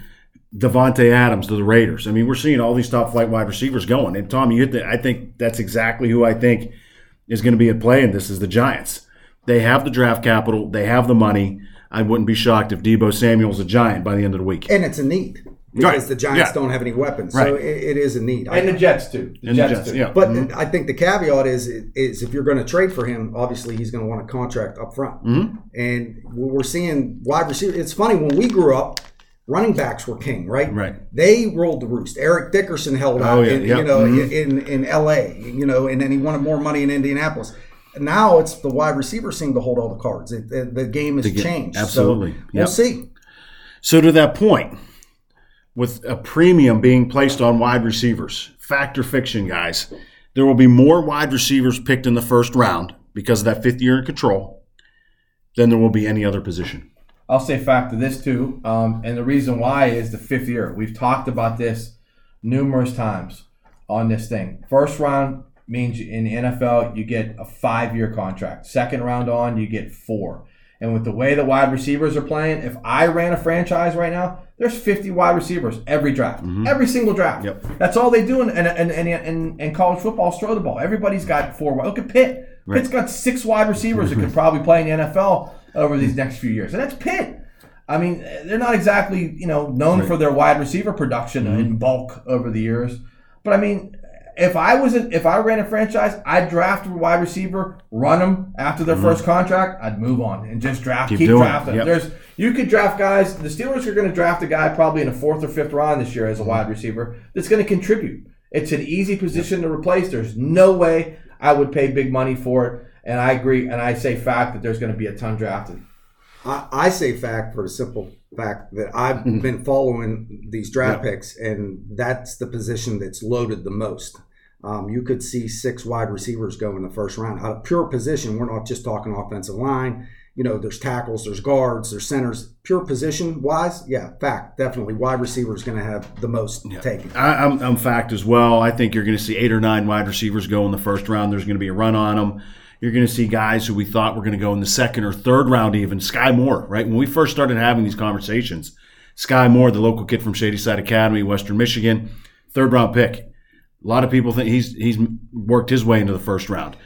Davante Adams to the Raiders. I mean, we're seeing all these top flight wide receivers going. And Tom, you hit the, I think that's exactly who I think is going to be at play in this is the Giants. They have the draft capital. They have the money. I wouldn't be shocked if Deebo Samuel's a Giant by the end of the week. And it's a need because Right. the Giants Yeah. don't have any weapons, Right. so it, it is a need. I- And the Jets too. The And the Jets, Jets, too. yeah. But Mhm. I think the caveat is is if you're going to trade for him, obviously he's going to want a contract up front. Mm-hmm. And we're seeing wide receiver. It's funny when we grew up, running backs were king, right? Right. They rolled the roost. Eric Dickerson held out, Oh, yeah, in, yep, you know, mhm. in in L.A. You know, and then he wanted more money in Indianapolis. Now it's the wide receivers seem to hold all the cards. It, the, the game has get- changed. So absolutely. we'll see. So to that point, with a premium being placed on wide receivers, fact or fiction, guys, there will be more wide receivers picked in the first round because of that fifth year in control than there will be any other position. I'll say factor this too, um, and the reason why is the fifth year. We've talked about this numerous times on this thing. First round means in the NFL you get a five-year contract. Second round on you get four. And with the way the wide receivers are playing, if I ran a franchise right now, there's 50 wide receivers every draft, every single draft. Yep. That's all they do in, in, in, in, in, in college football throw the ball. Everybody's got four. Look at Pitt. Pitt's got six wide receivers that could probably play in the NFL over these next few years. And that's Pitt. I mean, they're not exactly, you know, known for their wide receiver production mm-hmm. in bulk over the years. But I mean, if I was a, if I ran a franchise, I'd draft a wide receiver, run them after their mm-hmm. first contract, I'd move on and just draft, Keep keep, drafting. Yep. There's you could draft guys. The Steelers are going to draft a guy probably in the fourth or fifth round this year as a mm-hmm. wide receiver that's going to contribute. It's an easy position to replace. There's no way I would pay big money for it. And I agree, and I say fact that there's going to be a ton drafted. I, I say fact for the simple fact that I've been following these draft picks, and that's the position that's loaded the most. Um, you could see six wide receivers go in the first round out of pure position. We're not just talking offensive line. You know, there's tackles, there's guards, there's centers. Pure position wise, yeah, fact, definitely. Wide receiver is going to have the most taken. I, I'm, I'm fact as well. I think you're going to see eight or nine wide receivers go in the first round. There's going to be a run on them. You're going to see guys who we thought were going to go in the second or third round, even Skyy Moore. Right when we first started having these conversations, Skyy Moore, the local kid from Shady Side Academy, Western Michigan, third round pick. A lot of people think he's he's worked his way into the first round.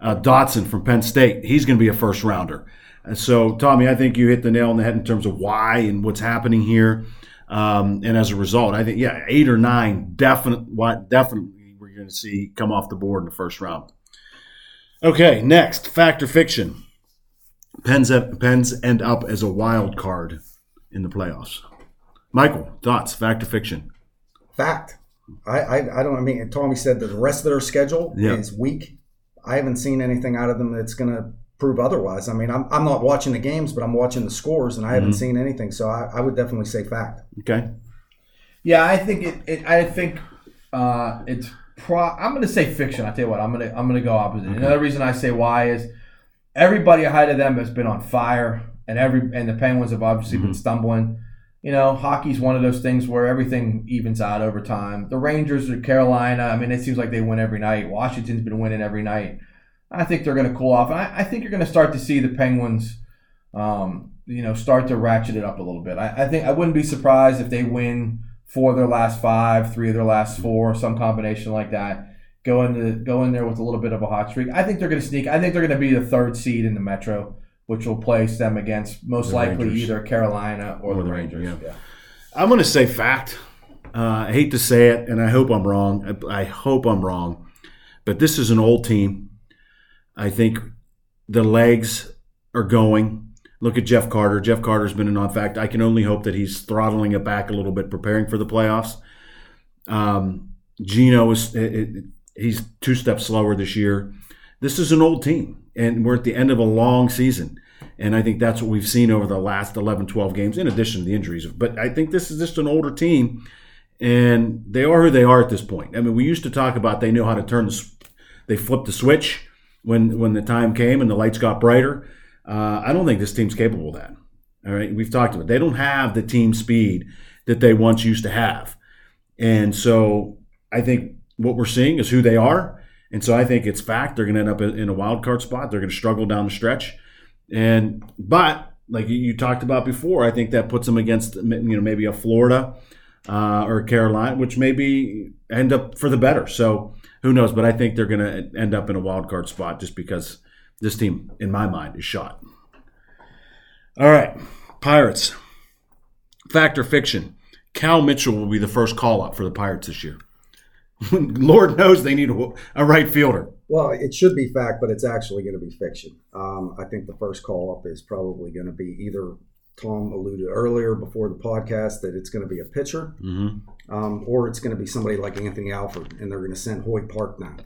Uh, Dotson from Penn State, he's going to be a first rounder. And so, Tommy, I think you hit the nail on the head in terms of why and what's happening here. Um, and as a result, I think yeah, eight or nine definite, definitely we're going to see come off the board in the first round. Okay, next fact or fiction. Pens Pens end up as a wild card in the playoffs. Michael, thoughts? Fact or fiction? Fact. I, I, I don't. I mean, Tommy said that the rest of their schedule Yeah. is weak. I haven't seen anything out of them that's going to prove otherwise. I mean, I'm, I'm not watching the games, but I'm watching the scores, and I haven't seen anything. So I, I would definitely say fact. Okay, Yeah, I think it. it I think uh, it's Pro, I'm going to say fiction. I tell you what, I'm going to I'm going to go opposite. Another reason I say why is everybody ahead of them has been on fire, and every and the Penguins have obviously been stumbling. You know, hockey's one of those things where everything evens out over time. The Rangers or Carolina, I mean, it seems like they win every night. Washington's been winning every night. I think they're going to cool off. And I, I think you're going to start to see the Penguins, um, you know, start to ratchet it up a little bit. I, I think I wouldn't be surprised if they win four of their last five, three of their last four, some combination like that. Go into go in there with a little bit of a hot streak. I think they're going to sneak. I think they're going to be the third seed in the Metro, which will place them against most The likely Rangers. either Carolina or, Or the the Rangers. Rangers, yeah. I'm going to say fact. Uh, I hate to say it, and I hope I'm wrong. I, I hope I'm wrong, but this is an old team. I think the legs are going. Look at Jeff Carter. Jeff Carter's been in on fact. I can only hope that he's throttling it back a little bit, preparing for the playoffs. Um, Gino is it, it, he's two steps slower this year. This is an old team, and we're at the end of a long season. And I think that's what we've seen over the last 11, 12 games, in addition to the injuries. But I think this is just an older team, and they are who they are at this point. I mean, we used to talk about they know how to turn the, they flipped the switch when when the time came and the lights got brighter. Uh, I don't think this team's capable of that. All right, we've talked about it. they don't have the team speed that they once used to have, and so I think what we're seeing is who they are. And so I think it's fact they're going to end up in a wild card spot. They're going to struggle down the stretch. And but like you, you talked about before, I think that puts them against you know maybe a Florida uh, or Carolina, which maybe end up for the better. So who knows? But I think they're going to end up in a wild card spot just because this team, in my mind, is shot. All right, Pirates. Fact or fiction? Cal Mitchell will be the first call up for the Pirates this year. Lord knows they need a, a right fielder. Well, it should be fact, but it's actually going to be fiction. Um, I think the first call up is probably going to be either Tom alluded earlier before the podcast that it's going to be a pitcher, Mm-hmm. um, or it's going to be somebody like Anthony Alford, and they're going to send Hoy Park now,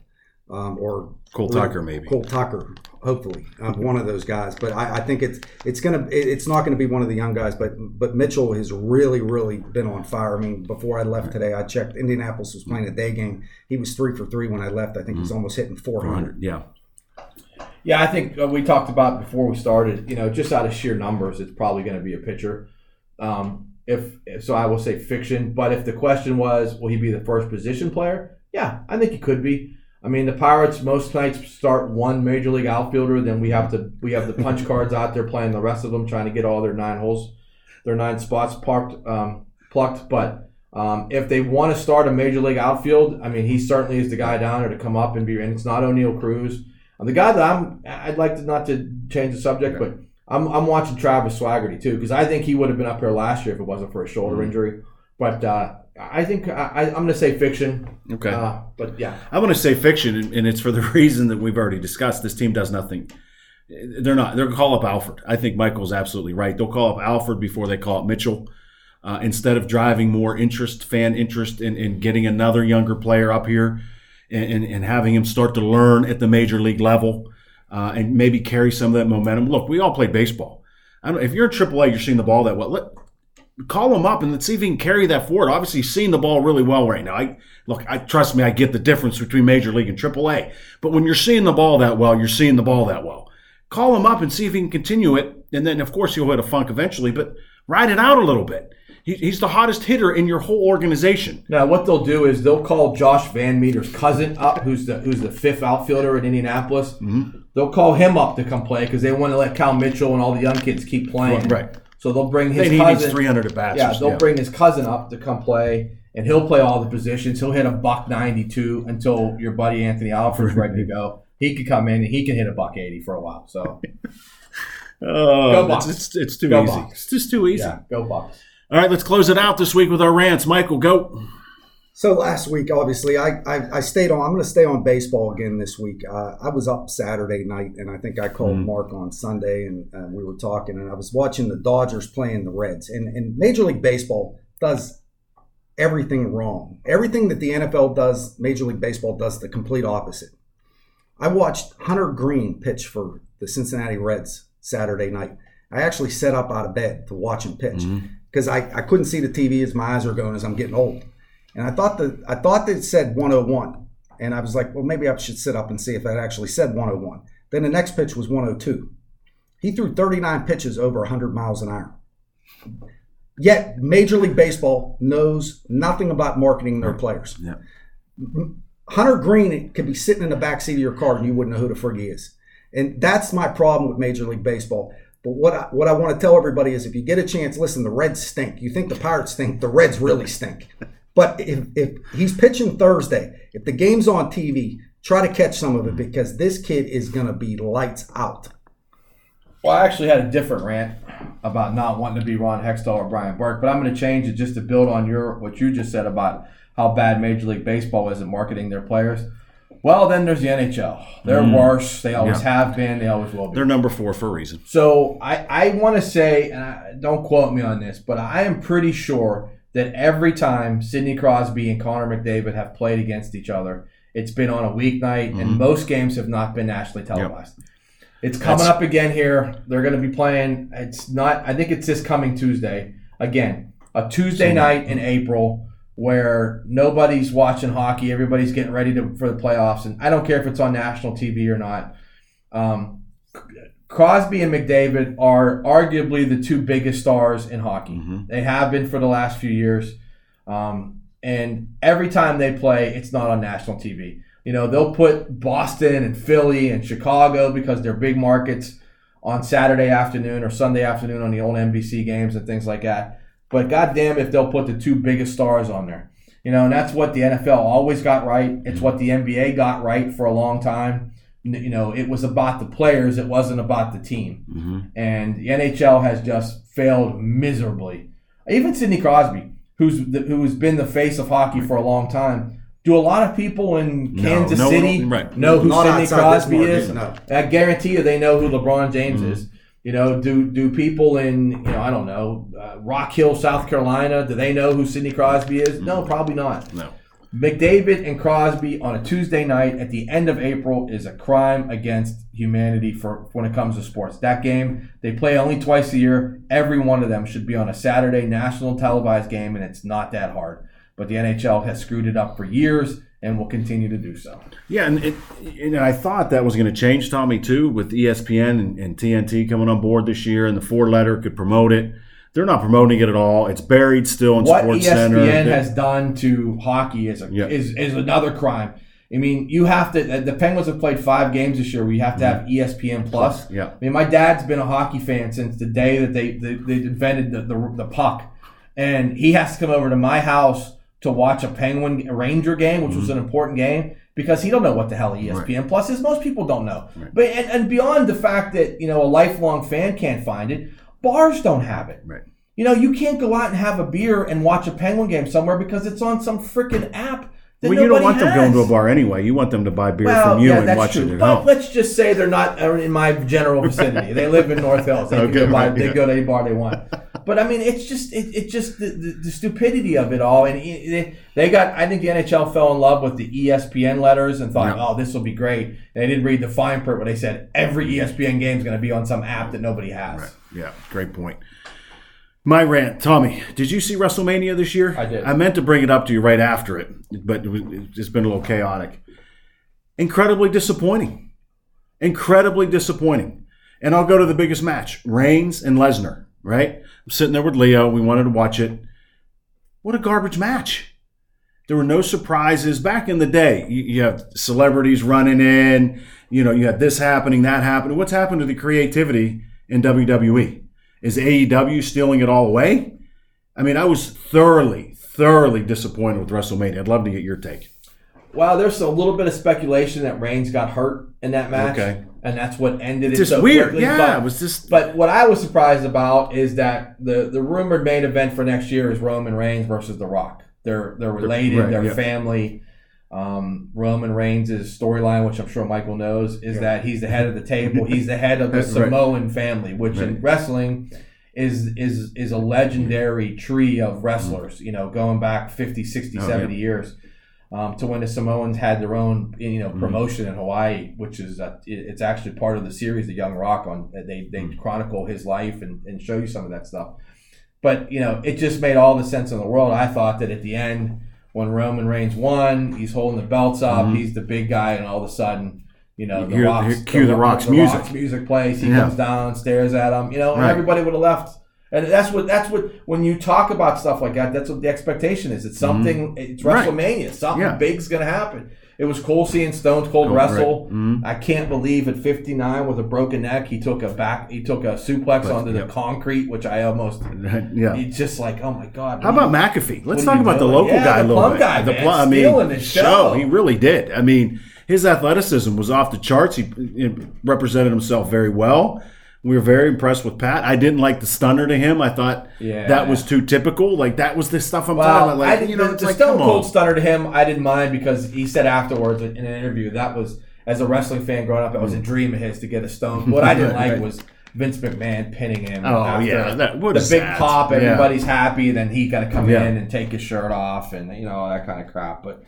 um, or Cole Tucker, maybe. Cole Tucker, hopefully, uh, one of those guys. But I, I think it's it's gonna it- it's not going to be one of the young guys. But but Mitchell has really really been on fire. I mean, before I left today, I checked. Indianapolis was playing a day game. He was three for three when I left. I think Mm-hmm. he's almost hitting four hundred. Yeah. Yeah, I think uh, we talked about before we started. You know, just out of sheer numbers, it's probably going to be a pitcher. Um, if if- so, I will say fiction. But if the question was, will he be the first position player? Yeah, I think he could be. I mean, the Pirates most nights start one major league outfielder, then we have to we have the punch cards out there playing the rest of them, trying to get all their nine holes, their nine spots parked, um, plucked. But um, if they want to start a major league outfield, I mean, he certainly is the guy down there to come up and be. And it's not Oneil Cruz. And the guy that I'm, I'd like to not to change the subject, but I'm, I'm watching Travis Swaggerty too because I think he would have been up here last year if it wasn't for a shoulder Mhm. injury. But uh, I think I, I'm going to say fiction. Okay. Uh, but yeah, I want to say fiction, and- it's for the reason that we've already discussed. This team does nothing. They're not. They're going to call up Alford. I think Michael's absolutely right. They'll call up Alford before they call up Mitchell. Uh, instead of driving more interest, fan interest in, in getting another younger player up here and, and, and having him start to learn at the major league level uh, and maybe carry some of that momentum. Look, we all played baseball. I don't, if you're in AAA, you're seeing the ball that well. Let, call him up and let's see if he can carry that forward. Obviously, he's seeing the ball really well right now. I look, I trust me, I get the difference between Major League and AAA. But when you're seeing the ball that well, you're seeing the ball that well. Call him up and see if he can continue it, and then of course he'll hit a funk eventually. But ride it out a little bit. He, he's the hottest hitter in your whole organization. now what they'll do is they'll call Josh VanMeter's cousin up, who's the who's the fifth outfielder in Indianapolis. Mm-hmm. They'll call him up to come play because they want to let Cal Mitchell and all the young kids keep playing. Right. So they'll bring his cousin. 300 at bats. Yeah, they'll bring his cousin up to come play, and he'll play all the positions. He'll hit a buck ninety two until your buddy Anthony Alford's ready to go. He could come in and he can hit a buck eighty for a while. So Oh, Go it's, Bucks. it's, it's too Go easy. Bucks. It's just too easy. yeah, go Bucks. All right, let's close it out this week with our rants. Michael, go. So last week, obviously, I, I, I stayed on. I'm going to stay on baseball again this week. Uh, I was up Saturday night, and I think I called Mhm. Mark on Sunday, and uh, we were talking, and I was watching the Dodgers playing the Reds. And, and Major League Baseball does everything wrong. Everything that the NFL does, Major League Baseball does the complete opposite. I watched Hunter Greene pitch for the Cincinnati Reds Saturday night. I actually set up out of bed to watch him pitch because I, I couldn't see the TV as my eyes are going as I'm getting old. And I thought that I thought that it said 101. And I was like, well, maybe I should sit up and see if that actually said 101. Then the next pitch was 102. He threw 39 pitches over 100 miles an hour. Yet Major League Baseball knows nothing about marketing their players. Yeah. Hunter Greene could be sitting in the back seat of your car and you wouldn't know who the frig he is. And that's my problem with Major League Baseball. But what I, what I want to tell everybody is if you get a chance, listen, the Reds stink. You think the Pirates stink, the Reds really stink. But if, if he's pitching Thursday, if the game's on TV, try to catch some of it mm-hmm. because this kid is going to be lights out. Well, I actually had a different rant about not wanting to be Ron Hextall or Brian Burke, but I'm going to change it just to build on your what you just said about how bad Major League Baseball is at marketing their players. Well, then there's the NHL. They're mm. worse. They always Yeah. have been. They always will be. They're number four for a reason. So I, I want to say, and I, don't quote me on this, but I am pretty sure that every time Sidney Crosby and Connor McDavid have played against each other, it's been on a weeknight, and most games have not been nationally televised. It's coming That's- up again here. They're going to be playing. It's not. I think it's this coming Tuesday. Again, a Tuesday night in April where nobody's watching hockey. Everybody's getting ready to, for the playoffs, and I don't care if it's on national TV or not. Um, Crosby and McDavid are arguably the two biggest stars in hockey. Mhm. They have been for the last few years. Um, and every time they play, it's not on national TV. You know, they'll put Boston and Philly and Chicago because they're big markets on Saturday afternoon or Sunday afternoon on the old NBC games and things like that. But goddamn if they'll put the two biggest stars on there. You know, and that's what the NFL always got right. It's what the NBA got right for a long time. N- You know, it was about the players, it wasn't about the team. Mm-hmm. And the NHL has just failed miserably. Even Sidney Crosby, who's the, who's been the face of hockey for a long time. Do a lot of people in Kansas no one- City right. know who Not Sidney Crosby is? no. I guarantee you, they know who LeBron James Mm-hmm. is. You know, do do people in you know I don't know uh, Rock Hill, South Carolina, do they know who Sidney Crosby is? No, probably not. No. McDavid and Crosby on a Tuesday night at the end of April is a crime against humanity for when it comes to sports. That game they play only twice a year. Every one of them should be on a Saturday national televised game, and it's not that hard. But the NHL has screwed it up for years and will continue to do so. Yeah, and, it, and I thought that was going to change, Tommy, too, with ESPN and, and TNT coming on board this year, and the four letter could promote it. They're not promoting it at all. It's buried still in what Sports ESPN Center. has done to hockey is a, Yeah. is is another crime. I mean, you have to. The Penguins have played five games this year. We have to have ESPN Plus. Yeah. I mean, my dad's been a hockey fan since the day that they they, they invented the, the the puck, and he has to come over to my house to watch a Penguin Ranger game, which Mm-hmm. was an important game. Because he don't know what the hell ESPN Plus is. Most people don't know. But and, and beyond the fact that you know a lifelong fan can't find it, bars don't have it. Right. You know, you can't go out and have a beer and watch a Penguin game somewhere because it's on some freaking app. That Well, you don't want them going to a bar anyway. You want them to buy beer Well, from you yeah, and watch true. it at but home. let's just say they're not uh, in my general vicinity. they live in North Hills. They, Okay, go buy, right, they yeah. go to any bar they want. But I mean, it's just it, it just the, the, the stupidity of it all. And it, they got. I think the NHL fell in love with the ESPN letters and thought, Yeah. oh, this will be great. And they didn't read the fine print where they said every ESPN game is going to be on some app that nobody has. Yeah, great point. My rant, Tommy. Did you see WrestleMania this year? I did. I meant to bring it up to you right after it, but it's been a little chaotic. Incredibly disappointing. Incredibly disappointing. And I'll go to the biggest match: Reigns and Lesnar. Right? I'm sitting there with Leo. We wanted to watch it. What a garbage match. There were no surprises. Back in the day, you, you have celebrities running in. You know, you had this happening, that happening. What's happened to the creativity in WWE? Is AEW stealing it all away? I mean, I was thoroughly, thoroughly disappointed with WrestleMania. I'd love to get your take. Well, there's a little bit of speculation that Reigns got hurt in that match, Okay. and that's what ended It's it just so weird. quickly. Yeah, but, it was just. but what I was surprised about is that the the rumored main event for next year is Roman Reigns versus The Rock. They're they're related. right, they're yeah. family. Um, Roman Reigns' storyline, which I'm sure Michael knows, is that he's the head of the table. He's the head of the That's right. Samoan family, which in wrestling is is is a legendary tree of wrestlers. You know, going back 50, 60, Oh, 70 years um, to when the Samoans had their own you know promotion in Hawaii, which is uh, it- it's actually part of the series, The Young Rock. On they they chronicle his life and, and show you some of that stuff. But you know, it just made all the sense in the world. I thought that at the end, when Roman Reigns won, he's holding the belts up, Mhm. he's the big guy, and all of a sudden, you know, the Hear- Rock's, cue the Rock's music. music plays. He Yeah. comes down, stares at him, you know, and Right. everybody would have left. And that's what that's what when you talk about stuff like that, that's what the expectation is. It's something. It's Mm-hmm. Right. WrestleMania. Something Yeah. big's gonna happen. It was cool seeing Stone Cold Cold, wrestle. right. Mhm. I can't believe at 59 with a broken neck, he took a back, he took a suplex But, onto the concrete, which I almost. yeah. It's just like, oh my god. How about McAfee? Let's talk about the local Yeah, guy a the little plum bit. guy, the plum, I mean, stealing his show. He really did. I mean, his athleticism was off the charts. He, he represented himself very well. We were very impressed with Pat. I didn't like the stunner to him. I thought Yeah. that was too typical. Like that was the stuff I'm talking Well, about. Like I didn't, you know, the, it's the like Stone Cold on. stunner to him, I didn't mind because he said afterwards in an interview that was as a wrestling fan growing up, it was a dream of his to get a Stone. What I didn't Right, like right. was Vince McMahon pinning him. Oh, yeah, that- the big sad- pop, yeah. everybody's happy, then he got to come Yeah. in and take his shirt off, and you know all that kind of crap. But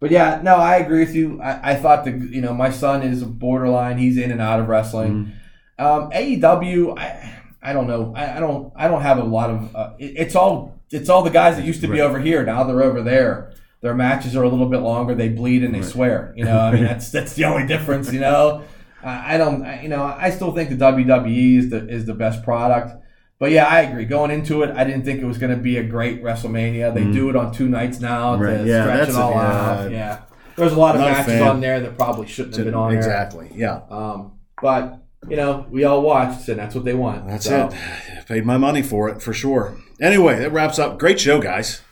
but yeah, no, I agree with you. I, I thought the you know my son is borderline. He's in and out of wrestling. Mm-hmm. Um, AEW, I I don't know. I, I don't I don't have a lot of. Uh, it- it's all it's all the guys that used to be Right. over here. Now they're over there. Their matches are a little bit longer. They bleed and they swear. You know, I mean that's that's the only difference. You know, I I don't. I, you know, I still think the WWE is the is the best product. But yeah, I agree. Going into it, I didn't think it was going to be a great WrestleMania. They do it on two nights now. Right. to Yeah, stretch it all a- out. Yeah, there's a lot of matches fan. on there that probably shouldn't have been on there. exactly. Yeah. Um, but you know, we all watched, and that's what they want. That's So, it. Paid my money for it for sure. Anyway, that wraps up. Great show, guys.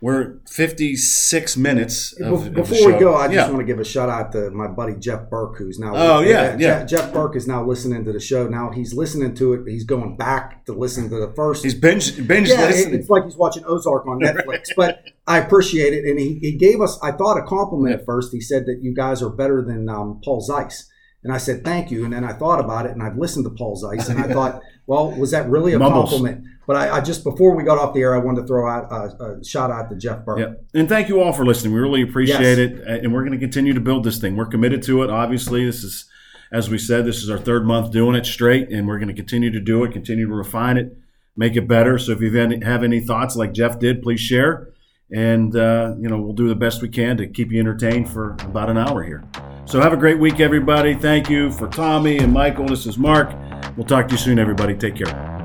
We're 56 minutes. Of, Bef- of the Before we go, I just yeah. want to give a shout out to my buddy Jeff Burke, who's now. Oh, yeah, yeah. Jeff Burke is now listening to the show. Now he's listening to it. He's going back to listen to the first. He's binge binge yeah, listening. it's like he's watching Ozark on Netflix. but I appreciate it, and he, he gave us. I thought a compliment at first. He said that you guys are better than um, Paul Zeise, and I said thank you. And then I thought about it, and I've listened to Paul Zeise, and I thought, well, was that really a Mumbles. compliment? But I, I just before we got off the air, I wanted to throw out a, a shout out to Jeff Burke. Yeah. And thank you all for listening. We really appreciate Yes. it. And we're going to continue to build this thing. We're committed to it. Obviously, this is, as we said, this is our third month doing it straight, and we're going to continue to do it, continue to refine it, make it better. So if you have any, have any thoughts like Jeff did, please share. And, uh, you know, we'll do the best we can to keep you entertained for about an hour here. So have a great week, everybody. Thank you for Tommy and Michael. This is Mark. We'll talk to you soon, everybody. Take care.